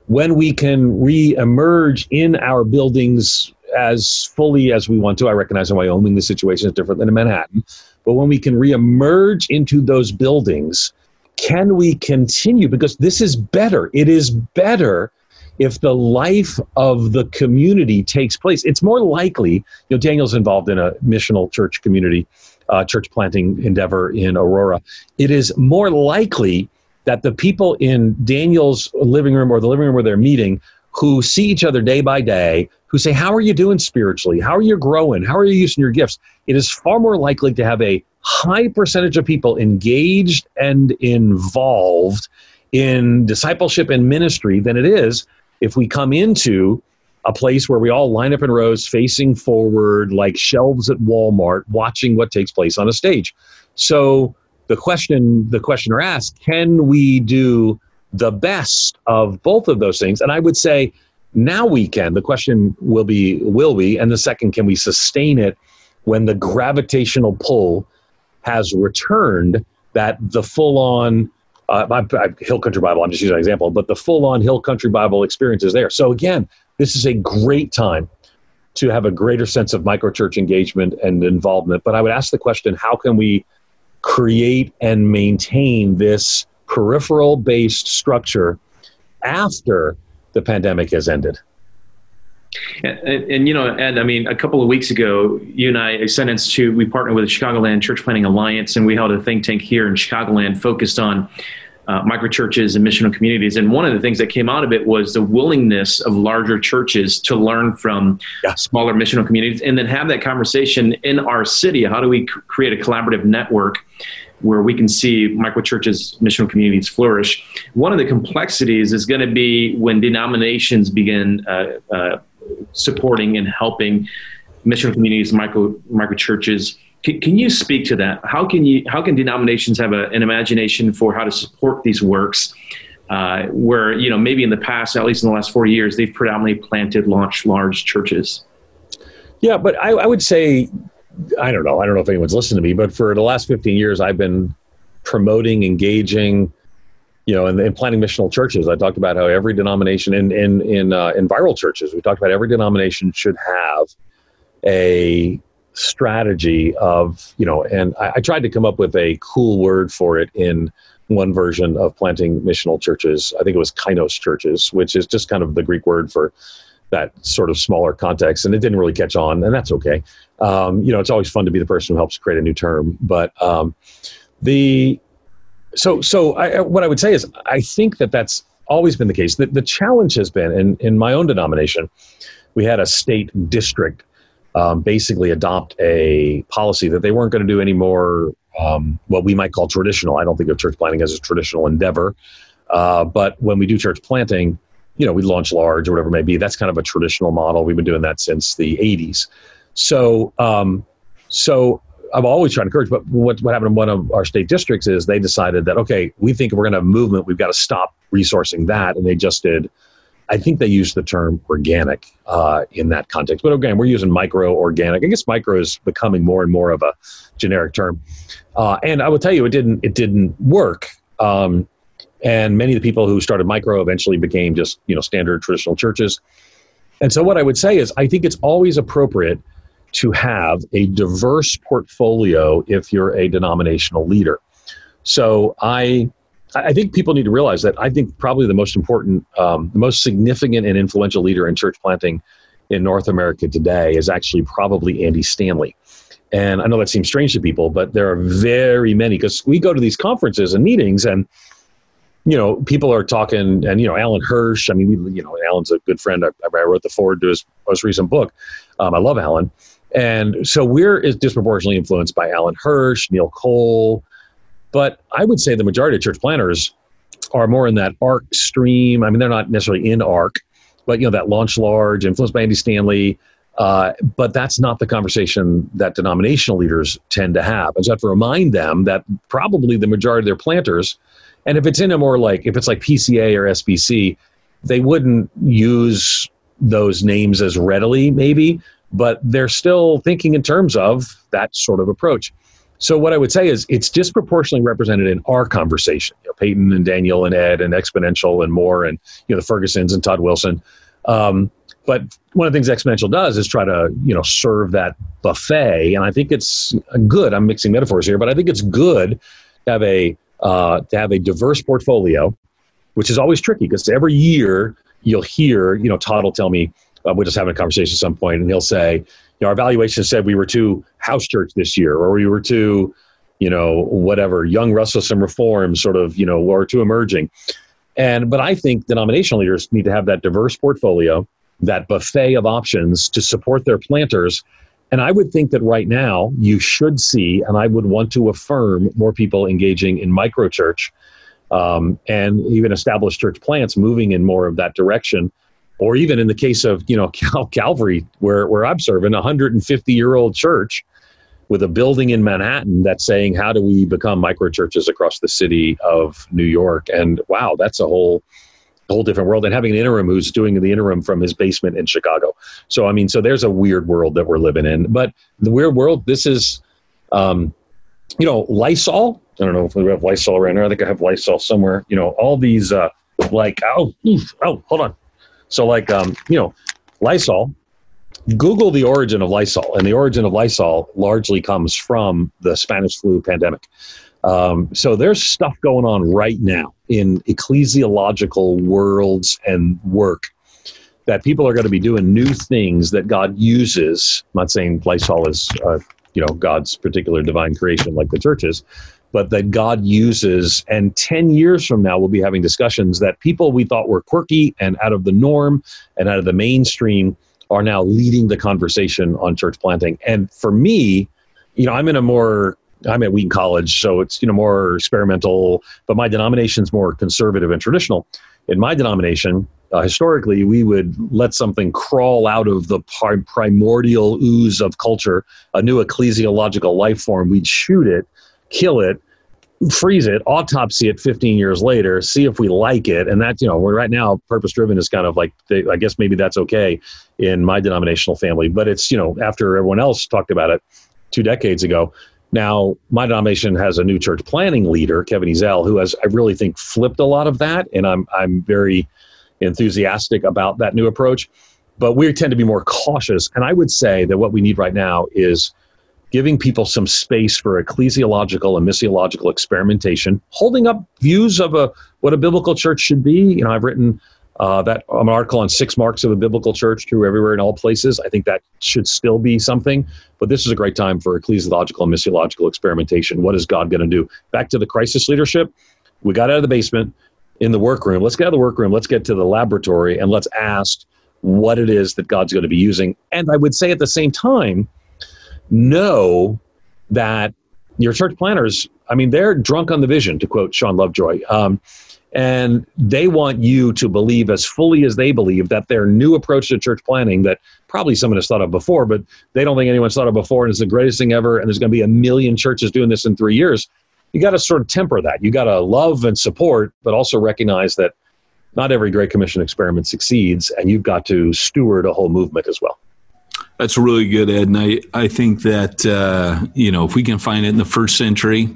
when we can re-emerge in our buildings as fully as we want to i recognize in wyoming the situation is different than in manhattan but when we can re-emerge into those buildings can we continue? Because this is better. It is better if the life of the community takes place. It's more likely you know daniel's involved in a missional church community uh, church planting endeavor in Aurora, it is more likely that the people in Daniel's living room or the living room where they're meeting who see each other day by day, who say, How are you doing spiritually? How are you growing? How are you using your gifts? It is far more likely to have a high percentage of people engaged and involved in discipleship and ministry than it is if we come into a place where we all line up in rows facing forward like shelves at Walmart watching what takes place on a stage. So the question the questioner asks, can we do the best of both of those things? And I would say now we can. The question will be will we? And the second can we sustain it when the gravitational pull has returned that the full on uh, I, I, Hill Country Bible, I'm just using an example, but the full on Hill Country Bible experience is there. So again, this is a great time to have a greater sense of microchurch engagement and involvement. But I would ask the question how can we create and maintain this peripheral based structure after the pandemic has ended? And, and, and, you know, Ed, I mean, a couple of weeks ago, you and I sentenced to, we partnered with the Chicagoland Church Planting Alliance, and we held a think tank here in Chicagoland focused on uh, microchurches and missional communities. And one of the things that came out of it was the willingness of larger churches to learn from yeah. smaller missional communities and then have that conversation in our city. How do we c- create a collaborative network where we can see microchurches, missional communities flourish? One of the complexities is going to be when denominations begin uh, uh, supporting and helping missional communities, micro micro churches can, can you speak to that? How can you how can denominations have a, an imagination for how to support these works? Uh, where you know maybe in the past, at least in the last four years, they've predominantly planted, launched large churches. Yeah, but I, I would say I don't know. I don't know if anyone's listened to me, but for the last 15 years, I've been promoting, engaging, you know, and, and planting missional churches. I talked about how every denomination in in in uh, in viral churches, we talked about every denomination should have a strategy of you know and I, I, tried to come up with a cool word for it in one version of planting missional churches. I think it was kainos churches which is just kind of the greek word for that sort of smaller context and it didn't really catch on and that's okay. Um, you know it's always fun to be the person who helps create a new term but um, the so so I, what i would say is i think that that's always been the case. The, the challenge has been in, in my own denomination we had a state district um, basically adopt a policy that they weren't going to do any more um, what we might call traditional. I don't think of church planting as a traditional endeavor, uh, but when we do church planting, you know, we launch large or whatever it may be. That's kind of a traditional model. We've been doing that since the '80s. So, um, so I've always tried to encourage, but what, what happened in one of our state districts is they decided that, okay, we think we're going to have movement. We've got to stop resourcing that. And they just did, I think they use the term organic uh, in that context. But again, we're using micro organic. I guess micro is becoming more and more of a generic term. Uh, and I will tell you, it didn't, it didn't work. Um, and many of the people who started micro eventually became just, you know, standard traditional churches. And so what I would say is I think it's always appropriate to have a diverse portfolio if you're a denominational leader. So I I think people need to realize that I think probably the most important, um, the most significant and influential leader in church planting in North America today is actually probably Andy Stanley. And I know that seems strange to people, but there are very many because we go to these conferences and meetings and you know, people are talking, and you know, Alan Hirsch. I mean, we, you know, Alan's a good friend. I, I wrote the forward to his most recent book. Um, I love Alan, and so we're is disproportionately influenced by Alan Hirsch, Neil Cole, but I would say the majority of church planters are more in that ARC stream. I mean, they're not necessarily in ARC, but you know that launch large, influenced by Andy Stanley. Uh, but that's not the conversation that denominational leaders tend to have. And so I have to remind them that probably the majority of their planters, and if it's in a more like if it's like PCA or SBC, they wouldn't use those names as readily, maybe but they're still thinking in terms of that sort of approach. So what I would say is it's disproportionately represented in our conversation. You know, Peyton and Daniel and Ed and Exponential and more and you know the Fergusons and Todd Wilson. Um, but one of the things Exponential does is try to you know serve that buffet, and I think it's good. I'm mixing metaphors here, but I think it's good to have a uh, to have a diverse portfolio, which is always tricky because every year you'll hear you know Todd will tell me uh, we're just having a conversation at some point, and he'll say, know, our evaluation said we were too house church this year, or we were too, you know, whatever, young restless, and reform sort of, you know, or too emerging. And but I think denominational leaders need to have that diverse portfolio, that buffet of options to support their planters. And I would think that right now you should see, and I would want to affirm more people engaging in microchurch um, and even established church plants moving in more of that direction or even in the case of you know [LAUGHS] Cal- Calvary, where where I'm serving, a 150 year old church with a building in Manhattan that's saying, how do we become micro churches across the city of New York? And wow, that's a whole whole different world. And having an interim who's doing the interim from his basement in Chicago. So I mean, so there's a weird world that we're living in. But the weird world, this is, um, you know, Lysol. I don't know if we have Lysol right now. I think I have Lysol somewhere. You know, all these uh, like oh oh hold on so, like, um, you know, Lysol, Google the origin of Lysol, and the origin of Lysol largely comes from the Spanish flu pandemic. Um, so there's stuff going on right now in ecclesiological worlds and work that people are going to be doing new things that God uses. I'm not saying Lysol is, uh, you know, God's particular divine creation like the churches, but that God uses. And 10 years from now, we'll be having discussions that people we thought were quirky and out of the norm and out of the mainstream are now leading the conversation on church planting. And for me, you know, I'm in a more I'm at Wheaton College, so it's you know more experimental, but my denomination's more conservative and traditional. In my denomination, uh, historically, we would let something crawl out of the primordial ooze of culture, a new ecclesiological life form. We'd shoot it kill it, freeze it, autopsy it 15 years later, see if we like it. And that, you know, we're right now purpose driven is kind of like, I guess maybe that's okay in my denominational family, but it's, you know, after everyone else talked about it two decades ago. Now, my denomination has a new church planting leader, Kevin Ezell, who has, I really think, flipped a lot of that. And I'm, I'm very enthusiastic about that new approach. But we tend to be more cautious. And I would say that what we need right now is giving people some space for ecclesiological and missiological experimentation, holding up views of a what a biblical church should be. You know, I've written uh, that um, an article on six marks of a biblical church, true everywhere in all places. I think that should still be something, but this is a great time for ecclesiological and missiological experimentation. What is God going to do? Back to the crisis leadership. We got out of the basement in the workroom. Let's get out of the workroom. Let's get to the laboratory and let's ask what it is that God's going to be using. And I would say at the same time, know that your church planters, I mean, they're drunk on the vision, to quote Shawn Lovejoy. Um, And they want you to believe as fully as they believe that their new approach to church planting that probably someone has thought of before, but they don't think anyone's thought of before and it's the greatest thing ever. And there's going to be a million churches doing this in three years. You got to sort of temper that. You got to love and support, but also recognize that not every Great Commission experiment succeeds, and you've got to steward a whole movement as well. That's really good, Ed. And I, I think that, uh, you know, if we can find it in the first century,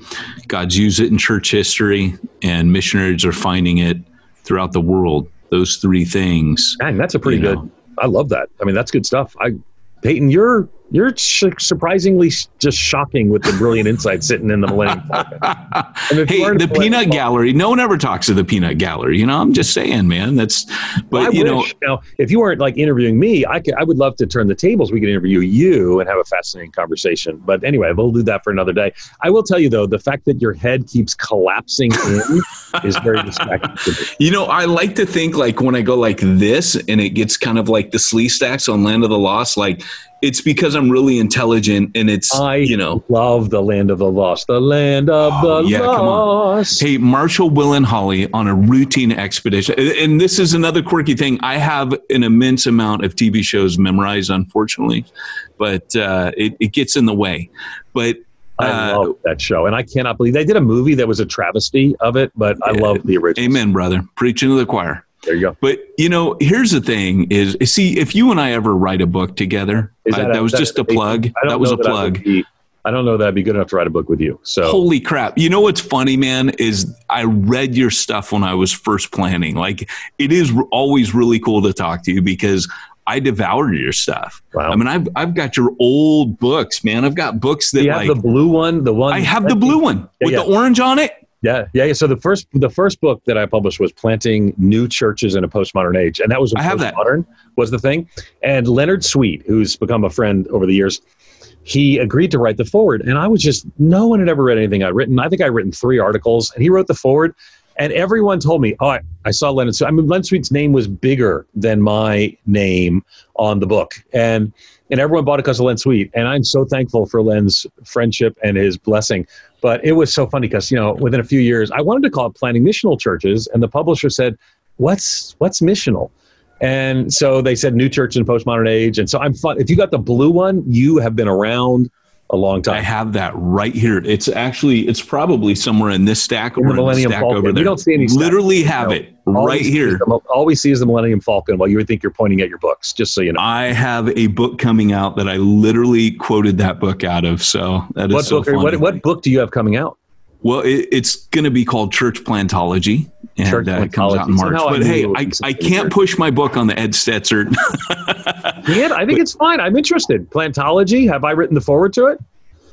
God's used it in church history, and missionaries are finding it throughout the world. Those three things. Dang, that's a pretty good. Know. I love that. I mean, that's good stuff. I, Peyton, you're you're surprisingly just shocking with the brilliant insight sitting in the Millennium [LAUGHS] Falcon. hey, the Peanut Gallery. No one ever talks to the Peanut Gallery. You know, I'm just saying, man. That's, but well, you wish. know, now if you weren't like interviewing me, I could, I would love to turn the tables. We could interview you and have a fascinating conversation. But anyway, we'll do that for another day. I will tell you though, the fact that your head keeps collapsing in [LAUGHS] is very distracting. You know, I like to think like when I go like this, and it gets kind of like the Sleestaks on Land of the Lost, like it's because I'm really intelligent and it's I you know love the land of the lost, the land of oh, the yeah, lost. Hey, Marshall, Will, and Holly on a routine expedition, and this is another quirky thing. I have an immense amount of TV shows memorized, unfortunately, but uh, it, it gets in the way. But I uh, love that show, and I cannot believe they did a movie that was a travesty of it. But I love the original. Amen, brother. Preaching to the choir. There you go. But you know, here's the thing: is see if you and I ever write a book together. That, I, that, was just a plug. That was a plug. Be, I don't know that I'd be good enough to write a book with you. So holy crap! You know what's funny, man? Is I read your stuff when I was first planning. Like it is always really cool to talk to you because I devoured your stuff. Wow. I mean, I've I've got your old books, man. I've got books that you have like the blue one, the one I have the blue one yeah, with yeah. the orange on it. Yeah, yeah, yeah. So the first the first book that I published was planting new churches in a postmodern age, and that was I have that was the thing. And Leonard Sweet, who's become a friend over the years, he agreed to write the forward, and I was just no one had ever read anything I'd written. I think I'd written three articles, and he wrote the forward, and everyone told me, "Oh, I, I saw Leonard Sweet. I mean, Leonard Sweet's name was bigger than my name on the book, and." And everyone bought it because of Len Sweet. And I'm so thankful for Len's friendship and his blessing. But it was so funny because, you know, within a few years, I wanted to call it Planting Missional Churches. And the publisher said, What's what's missional? And so they said New Church in Postmodern Age. And so I'm fun. If you got the blue one, you have been around a long time. I have that right here. It's actually it's probably somewhere in this stack or the Millennium the stack Falcon. over there. We don't see any. Literally have it right here. The, all we see is the Millennium Falcon. While you would think you're pointing at your books, just so you know. I have a book coming out that I literally quoted that book out of. So that is what so book? Funny. What, what book do you have coming out? Well, it, it's going to be called Church Plantology, and Church uh, it comes out in March. but hey, I, I can't push my book on the Ed Stetzer. [LAUGHS] yeah, I think but, it's fine. I'm interested. Plantology. Have I written the forward to it?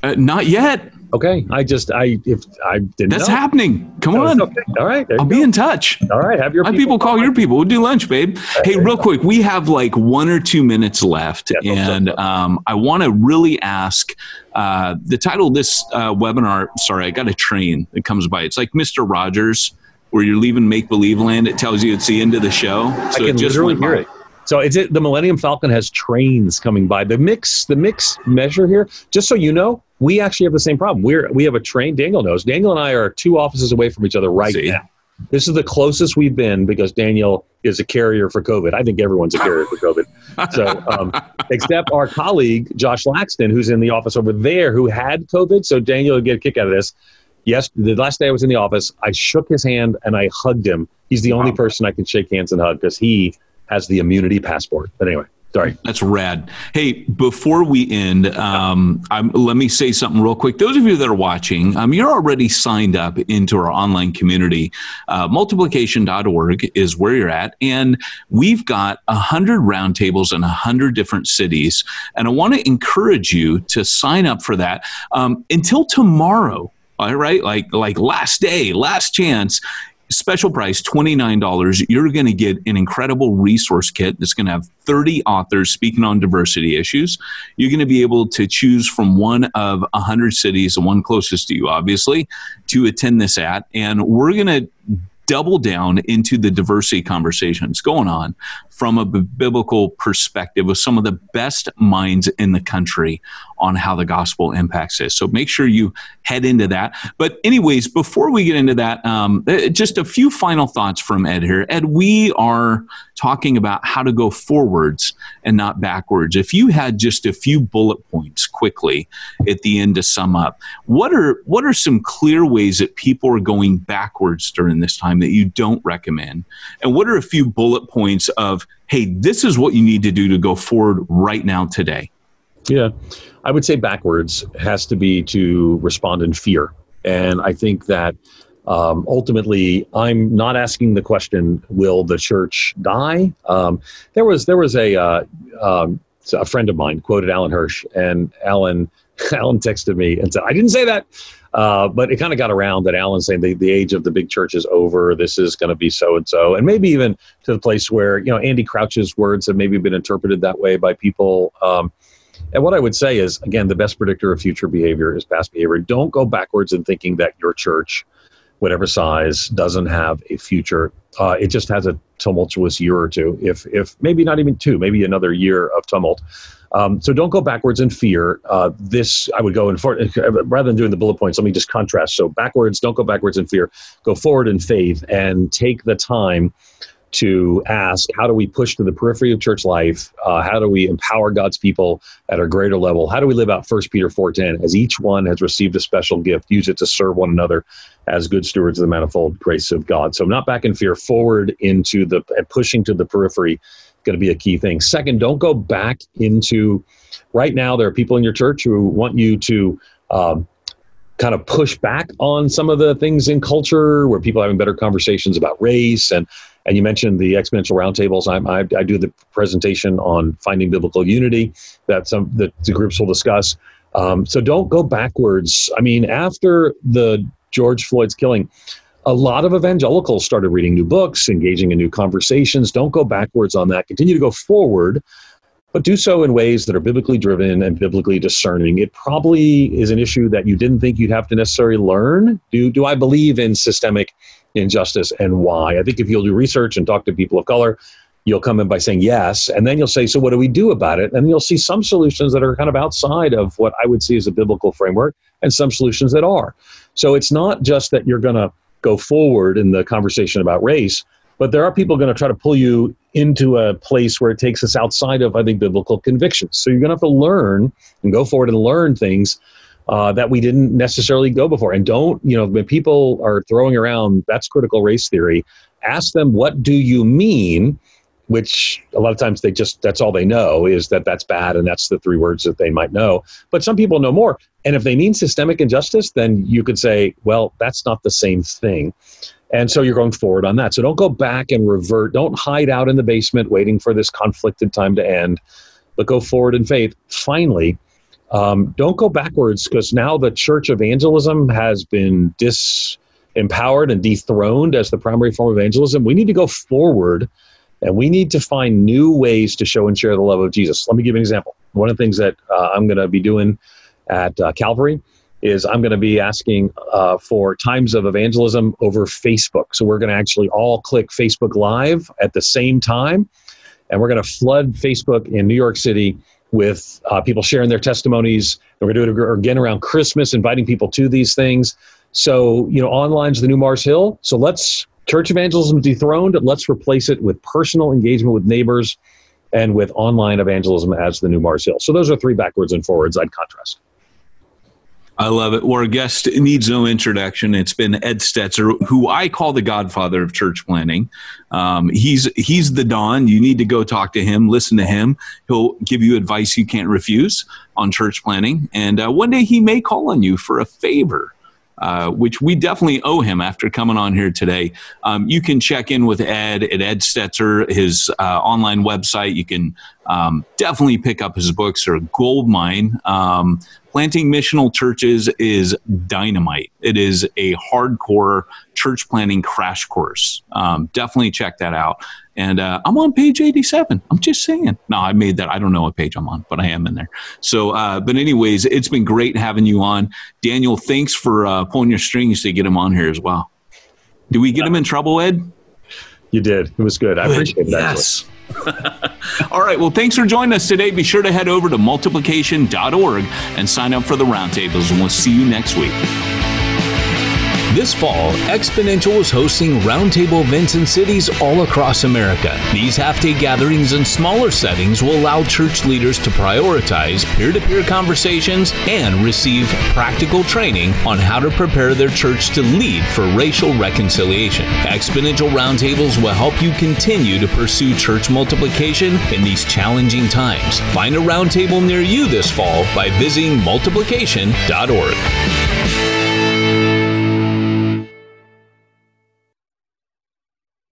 Uh, not yet. Okay, I just I if I didn't. That's know. happening. Come on. Okay. All right, I'll be in touch. All right, have your people, people call your people. We'll do lunch, babe. Hey, real quick, we have like one or two minutes left, yeah, and um, I want to really ask. Uh, the title of this uh, webinar. Sorry, I got a train that comes by. It's like Mister Rogers, where you're leaving make believe land. It tells you it's the end of the show. So I can literally hear it. So it's it, the Millennium Falcon has trains coming by. The mix, the mix measure here, just so you know, we actually have the same problem. We're we have a train. Daniel knows. Daniel and I are two offices away from each other right See? now. This is the closest we've been because Daniel is a carrier for COVID. I think everyone's a carrier for COVID. [LAUGHS] So, um, except our colleague Josh Laxton, who's in the office over there, who had COVID. So Daniel will get a kick out of this. Yes, the last day I was in the office, I shook his hand and I hugged him. He's the only person I can shake hands and hug because he has the immunity passport. But anyway. Sorry. That's rad. Hey, before we end, um, let me say something real quick. Those of you that are watching, um, you're already signed up into our online community. Uh, multiplication.org is where you're at. And we've got 100 roundtables in 100 different cities. And I want to encourage you to sign up for that um, until tomorrow all right like like last day last chance special price $29 you're going to get an incredible resource kit that's going to have 30 authors speaking on diversity issues. You're going to be able to choose from one of 100 cities the one closest to you obviously to attend this at and we're going to double down into the diversity conversations going on from a biblical perspective with some of the best minds in the country on how the gospel impacts this. So make sure you head into that. But, anyways, before we get into that, um, uh, just a few final thoughts from Ed here. Ed, we are talking about how to go forwards and not backwards. If you had just a few bullet points quickly at the end to sum up, what are what are some clear ways that people are going backwards during this time that you don't recommend? And what are a few bullet points of, hey, this is what you need to do to go forward right now today? Yeah. I would say backwards has to be to respond in fear. And I think that um, ultimately, I'm not asking the question, "Will the church die?" Um, there was there was a uh, um, a friend of mine quoted Alan Hirsch, and Alan [LAUGHS] Alan texted me and said, "I didn't say that." Uh, but it kind of got around that Alan saying the, the age of the big church is over. This is going to be so and so, and maybe even to the place where you know Andy Crouch's words have maybe been interpreted that way by people. Um, and what I would say is, again, the best predictor of future behavior is past behavior. Don't go backwards in thinking that your church, whatever size, doesn't have a future. Uh, it just has a tumultuous year or two, if if maybe not even two, maybe another year of tumult. Um, so don't go backwards in fear. Uh, this I would go in for rather than doing the bullet points. Let me just contrast. So backwards, don't go backwards in fear. Go forward in faith and take the time to ask how do we push to the periphery of church life? Uh, how do we empower god's people at a greater level? How do we live out 1 peter 4.10 as each one has received a special gift use it to serve one another as good stewards of the manifold grace of god. So not back in fear. Forward into the pushing to the periphery is going to be a key thing. Second don't go back into right now there are people in your church who want you to um, kind of push back on some of the things in culture where people are having better conversations about race and and you mentioned the exponential roundtables. I, I, do the presentation on finding biblical unity that some that the groups will discuss. Um, so don't go backwards. I mean, after the George Floyd's killing, a lot of evangelicals started reading new books, engaging in new conversations. Don't go backwards on that. Continue to go forward, but do so in ways that are biblically driven and biblically discerning. It probably is an issue that you didn't think you'd have to necessarily learn. Do do I believe in systemic injustice and why. I think if you'll do research and talk to people of color, you'll come in by saying yes, and then you'll say, so what do we do about it? And you'll see some solutions that are kind of outside of what I would see as a biblical framework, and some solutions that are. So it's not just that you're going to go forward in the conversation about race, but there are people going to try to pull you into a place where it takes us outside of, I think, biblical convictions. So you're going to have to learn and go forward and learn things uh, that we didn't necessarily go before. And don't, you know, when people are throwing around that's critical race theory, ask them, what do you mean? Which a lot of times they just, that's all they know is that that's bad and that's the three words that they might know. But some people know more. And if they mean systemic injustice, then you could say, well, that's not the same thing. And so you're going forward on that. So don't go back and revert. Don't hide out in the basement waiting for this conflicted time to end, but go forward in faith. Finally, um, don't go backwards because now the church evangelism has been disempowered and dethroned as the primary form of evangelism. We need to go forward and we need to find new ways to show and share the love of Jesus. Let me give you an example. One of the things that uh, I'm going to be doing at uh, Calvary is I'm going to be asking uh, for times of evangelism over Facebook. So we're going to actually all click Facebook Live at the same time, and we're going to flood Facebook in New York City with uh, people sharing their testimonies. And we're going to do it again around Christmas, inviting people to these things. So, you know, online's the new Mars Hill. So let's, church evangelism dethroned, let's replace it with personal engagement with neighbors and with online evangelism as the new Mars Hill. So those are three backwards and forwards I'd contrast. I love it. Our guest needs no introduction. It's been Ed Stetzer, who I call the godfather of church planting. Um, he's he's the Don. You need to go talk to him, listen to him. He'll give you advice you can't refuse on church planting. And uh, one day he may call on you for a favor. Uh, which we definitely owe him after coming on here today. Um, you can check in with Ed at Ed Stetzer, his uh, online website. You can um, definitely pick up his books. They're a gold mine. Um, planting missional churches is dynamite. It is a hardcore church planting crash course. Um, definitely check that out. And uh, I'm on page 87. I'm just saying. No, I made that. I don't know what page I'm on, but I am in there. So, uh, but anyways, it's been great having you on. Daniel, thanks for uh, pulling your strings to get him on here as well. Did we get him in trouble, Ed? You did. It was good. I appreciate that. Yes. [LAUGHS] All right. Well, thanks for joining us today. Be sure to head over to multiplication.org and sign up for the roundtables, and we'll see you next week. This fall, Exponential is hosting roundtable events in cities all across America. These half day gatherings in smaller settings will allow church leaders to prioritize peer to peer conversations and receive practical training on how to prepare their church to lead for racial reconciliation. Exponential roundtables will help you continue to pursue church multiplication in these challenging times. Find a roundtable near you this fall by visiting multiplication.org.